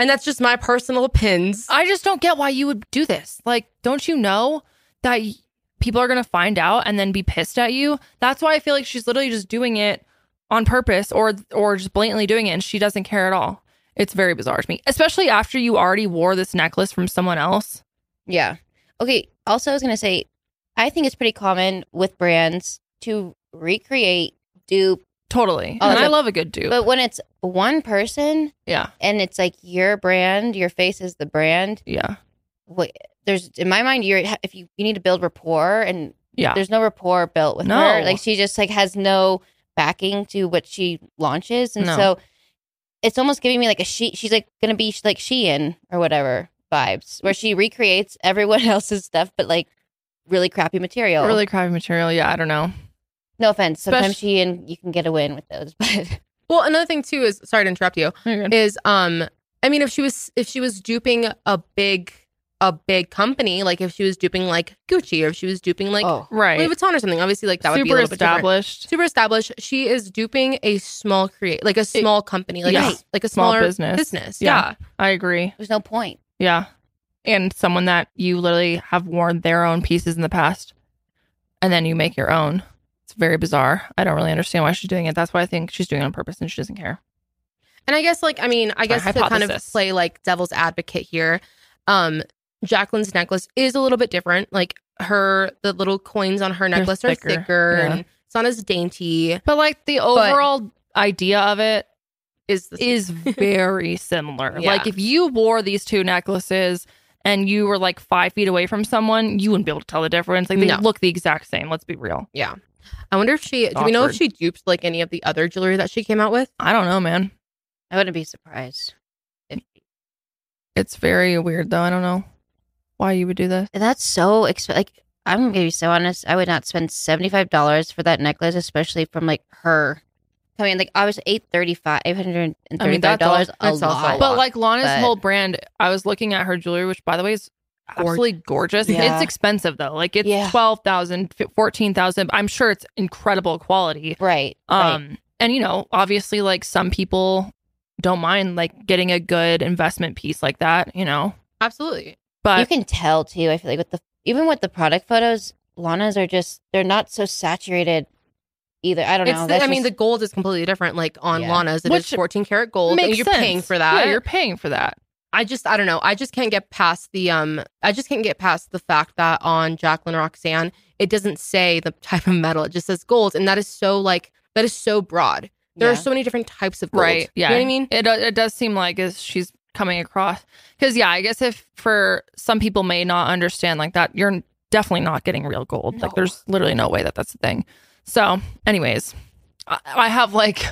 Speaker 2: and that's just my personal pins.
Speaker 1: I just don't get why you would do this. Like, don't you know that y- people are going to find out and then be pissed at you? That's why I feel like she's literally just doing it on purpose or or just blatantly doing it and she doesn't care at all. It's very bizarre to me, especially after you already wore this necklace from someone else.
Speaker 3: Yeah. Okay. Also, I was going to say, I think it's pretty common with brands to recreate, dupe,
Speaker 1: Totally.
Speaker 3: Oh,
Speaker 1: and I love a good dupe.
Speaker 3: but when it's one person
Speaker 1: yeah.
Speaker 3: and it's like your brand, your face is the brand,
Speaker 1: Yeah.
Speaker 3: what there's in my mind you're if you you need to build rapport and
Speaker 1: Yeah.
Speaker 3: there's no rapport built with
Speaker 1: No.
Speaker 3: her. Like she just like has no backing to what she launches, and
Speaker 1: No.
Speaker 3: so it's almost giving me like a she. She's like gonna be like Shein or whatever vibes, where she recreates everyone else's stuff, but like really crappy material.
Speaker 1: Really crappy material. Yeah, I don't know.
Speaker 3: no offense. Sometimes
Speaker 1: Spec-
Speaker 3: Shein you can get a win with those, but
Speaker 2: Well, another thing too is sorry to interrupt you. Is um, I mean, if she was if she was duping a big a big company, like if she was duping like Gucci or if she was duping like
Speaker 3: oh,
Speaker 1: right.
Speaker 2: Louis Vuitton or something, obviously like that would be a
Speaker 1: Super
Speaker 2: little bit different.
Speaker 1: established.
Speaker 2: Super established. She is duping a small create like a small company, like
Speaker 1: Yeah.
Speaker 2: a, like a
Speaker 1: Small business.
Speaker 2: Business,
Speaker 1: Yeah.
Speaker 2: yeah.
Speaker 1: I agree.
Speaker 3: there's no point.
Speaker 1: Yeah. And someone that you literally have worn their own pieces in the past and then you make your own. It's very bizarre. I don't really understand why she's doing it. That's why I think she's doing it on purpose and she doesn't care.
Speaker 2: And I guess like I mean, I guess
Speaker 1: My
Speaker 2: to kind of play like devil's advocate here, um, Jaclyn's necklace is a little bit different. Like her the little coins on her
Speaker 1: They're
Speaker 2: necklace
Speaker 1: thicker,
Speaker 2: are thicker
Speaker 1: yeah.
Speaker 2: and it's not as dainty.
Speaker 1: But like the overall idea of it
Speaker 2: Is
Speaker 1: is very similar.
Speaker 2: Yeah.
Speaker 1: Like if you wore these two necklaces and you were like five feet away from someone, you wouldn't be able to tell the difference. Like they
Speaker 2: No.
Speaker 1: look the exact same. Let's be real.
Speaker 2: yeah. I wonder if she do we know if she duped like any of the other jewelry that she came out with?
Speaker 1: I don't know, man.
Speaker 3: I wouldn't be surprised. If,
Speaker 1: It's very weird though. I don't know why you would do this.
Speaker 3: that's so expensive. like I'm gonna be so honest. I would not spend seventy five dollars for that necklace, especially from like her. I mean, like I was eight thirty five, eight hundred and
Speaker 1: I
Speaker 3: thirty
Speaker 1: mean,
Speaker 3: five
Speaker 1: that's all-
Speaker 3: dollars. A
Speaker 2: a
Speaker 3: lot.
Speaker 1: But like Lana's
Speaker 3: but-
Speaker 1: whole brand, I was looking at her jewelry, which by the way is absolutely gorgeous.
Speaker 3: Yeah.
Speaker 1: It's expensive though. Like it's
Speaker 3: Yeah.
Speaker 1: 12,000, 14,000. I'm sure it's incredible quality.
Speaker 3: right, right.
Speaker 1: Um and you know, obviously like some people don't mind like getting a good investment piece like that, you know.
Speaker 2: Absolutely.
Speaker 1: But
Speaker 3: you can tell too. I feel like with the even with the product photos, Lana's are just they're not so saturated either. I don't
Speaker 2: It's
Speaker 3: know.
Speaker 2: the,
Speaker 3: That's
Speaker 2: I mean, the gold is completely different. Like on
Speaker 3: Yeah.
Speaker 2: Lana's, it
Speaker 1: Which
Speaker 2: is 14 karat gold.
Speaker 1: makes
Speaker 2: and you're
Speaker 1: sense.
Speaker 2: paying for that.
Speaker 1: Yeah, you're paying for that.
Speaker 2: I just I don't know. I just can't get past the um I just can't get past the fact that on Jaclyn Roxanne it doesn't say the type of metal. It just says gold and that is so like that is so broad. There are so many different types of gold.
Speaker 1: Right. Yeah.
Speaker 2: You know what I mean?
Speaker 1: It, uh, it does seem like as she's coming across. Because, yeah, I guess if for some people may not understand like that, you're definitely not getting real gold. Like, there's literally no way that that's a thing. So, anyways, I, I have like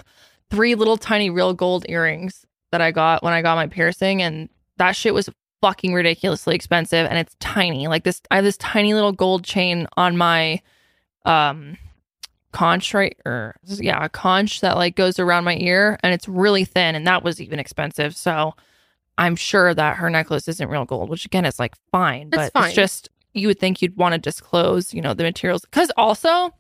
Speaker 1: three little tiny real gold earrings that I got when I got my piercing, and that shit was fucking ridiculously expensive and it's tiny. Like this I have this tiny little gold chain on my um conch right or yeah, a conch that like goes around my ear and it's really thin and that was even expensive. So I'm sure that her necklace isn't real gold, which again is like fine,
Speaker 2: It's
Speaker 1: but
Speaker 2: fine.
Speaker 1: it's just you would think you'd want to disclose, you know, the materials cuz also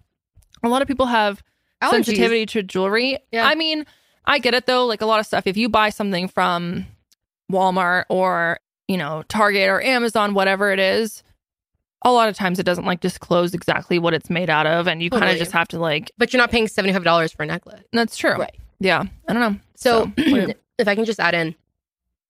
Speaker 1: a lot of people have
Speaker 2: Allergies.
Speaker 1: sensitivity to jewelry.
Speaker 2: Yeah.
Speaker 1: I mean, I get it though. Like a lot of stuff, if you buy something from Walmart or, you know, Target or Amazon, whatever it is, a lot of times it doesn't like disclose exactly what it's made out of. And you kind of just have to like,
Speaker 2: But you're not paying $75 for a necklace.
Speaker 1: that's true.
Speaker 3: Right.
Speaker 1: Yeah. I don't know.
Speaker 2: So,
Speaker 1: what-
Speaker 2: if I can just add in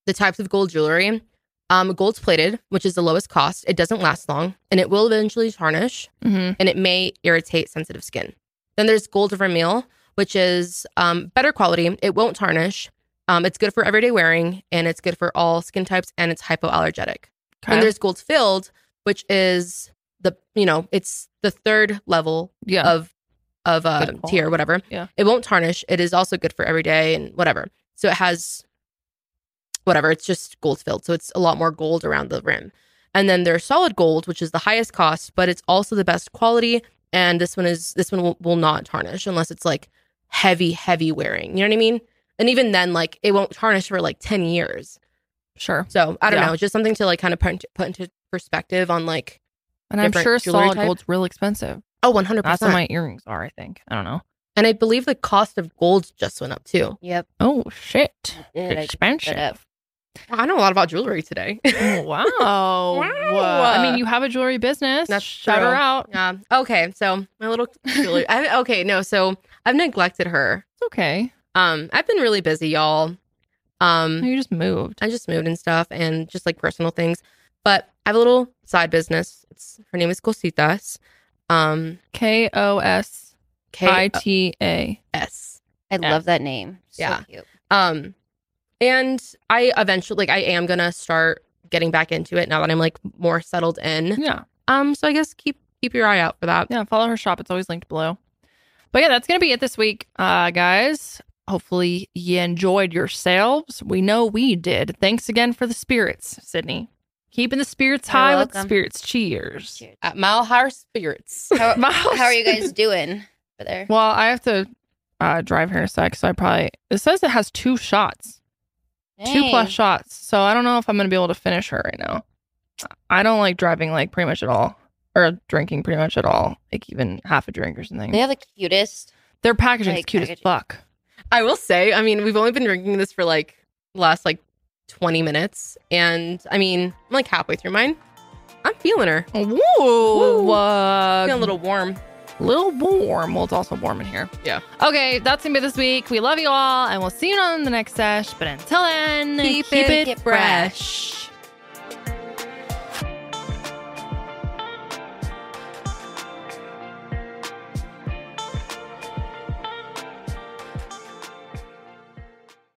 Speaker 2: the types of gold jewelry, um, gold's plated, which is the lowest cost. It doesn't last long, and it will eventually tarnish,
Speaker 1: Mhm.
Speaker 2: and it may irritate sensitive skin. Then there's gold vermeil, which is um, better quality. It won't tarnish. Um, it's good for everyday wearing, and it's good for all skin types, and it's hypoallergenic.
Speaker 1: Okay.
Speaker 2: And there's gold filled, which is the you know it's the third level
Speaker 1: yeah.
Speaker 2: of of uh, tier, whatever.
Speaker 1: Yeah.
Speaker 2: It won't tarnish. It is also good for every day and whatever. So it has whatever. It's just gold filled. So it's a lot more gold around the rim. And then there's solid gold, which is the highest cost, but it's also the best quality. And this one is this one will, will not tarnish unless it's like heavy, heavy wearing. You know what I mean? And even then, like it won't tarnish for like 10 years.
Speaker 1: sure.
Speaker 2: So I don't
Speaker 1: Yeah.
Speaker 2: know. Just something to like kind of put into, put into perspective on like,
Speaker 1: And I'm sure solid
Speaker 2: type.
Speaker 1: gold's real expensive.
Speaker 2: oh, 100%.
Speaker 1: That's what my earrings are, I think. I don't know.
Speaker 2: and I believe the cost of gold just went up too.
Speaker 3: Yep.
Speaker 1: Oh, shit.
Speaker 3: Did I looked
Speaker 1: Expensive.
Speaker 2: I know a lot about jewelry today.
Speaker 1: Wow.
Speaker 2: Wow.
Speaker 1: I mean, you have a jewelry business.
Speaker 2: That's
Speaker 1: Shout
Speaker 2: true.
Speaker 1: her out.
Speaker 2: yeah. Okay. So my little jewelry. I, okay. No. So I've neglected her.
Speaker 1: It's okay.
Speaker 2: Um, I've been really busy, y'all. Um,
Speaker 1: You just moved.
Speaker 2: I just moved and stuff, and just like personal things. But I have a little side business. It's her name is Cositas. Um,
Speaker 1: K O S
Speaker 2: K
Speaker 1: I T A.
Speaker 2: S.
Speaker 3: I love that name. So
Speaker 2: Yeah.
Speaker 3: cute.
Speaker 2: Um, and I eventually like I am gonna start getting back into it now that I'm like more settled in.
Speaker 1: Yeah.
Speaker 2: Um, so I guess keep keep your eye out for that.
Speaker 1: Yeah, follow her shop. It's always linked below. But yeah, that's gonna be it this week, uh, guys. Hopefully you enjoyed yourselves. We know we did. Thanks again for the spirits, Sydney. Keeping the spirits
Speaker 3: You're
Speaker 1: high with the spirits. Cheers.
Speaker 3: Cheers.
Speaker 2: At Mile High Spirits.
Speaker 3: How,
Speaker 1: Miles.
Speaker 3: how are you guys doing over there?
Speaker 1: Well, I have to uh, drive here in a sec, so I probably it says it has two shots. Two plus shots. So I don't know if I'm gonna be able to finish her right now. I don't like driving like pretty much at all, or drinking pretty much at all, like even half a drink or something.
Speaker 3: They have the cutest.
Speaker 1: Their packaging
Speaker 3: like,
Speaker 1: cute as fuck.
Speaker 2: I will say, I mean, we've only been drinking this for like last like 20 minutes. And I mean, I'm like halfway through mine. I'm feeling her.
Speaker 1: Woo,
Speaker 2: Woo.
Speaker 1: uh,
Speaker 2: feeling a little warm.
Speaker 1: Little warm. Well, it's also warm in here.
Speaker 2: Yeah.
Speaker 1: Okay, that's gonna be this week. We love you all, and we'll see you on the next sesh. But until then,
Speaker 2: Keep
Speaker 3: it
Speaker 1: it
Speaker 2: fresh.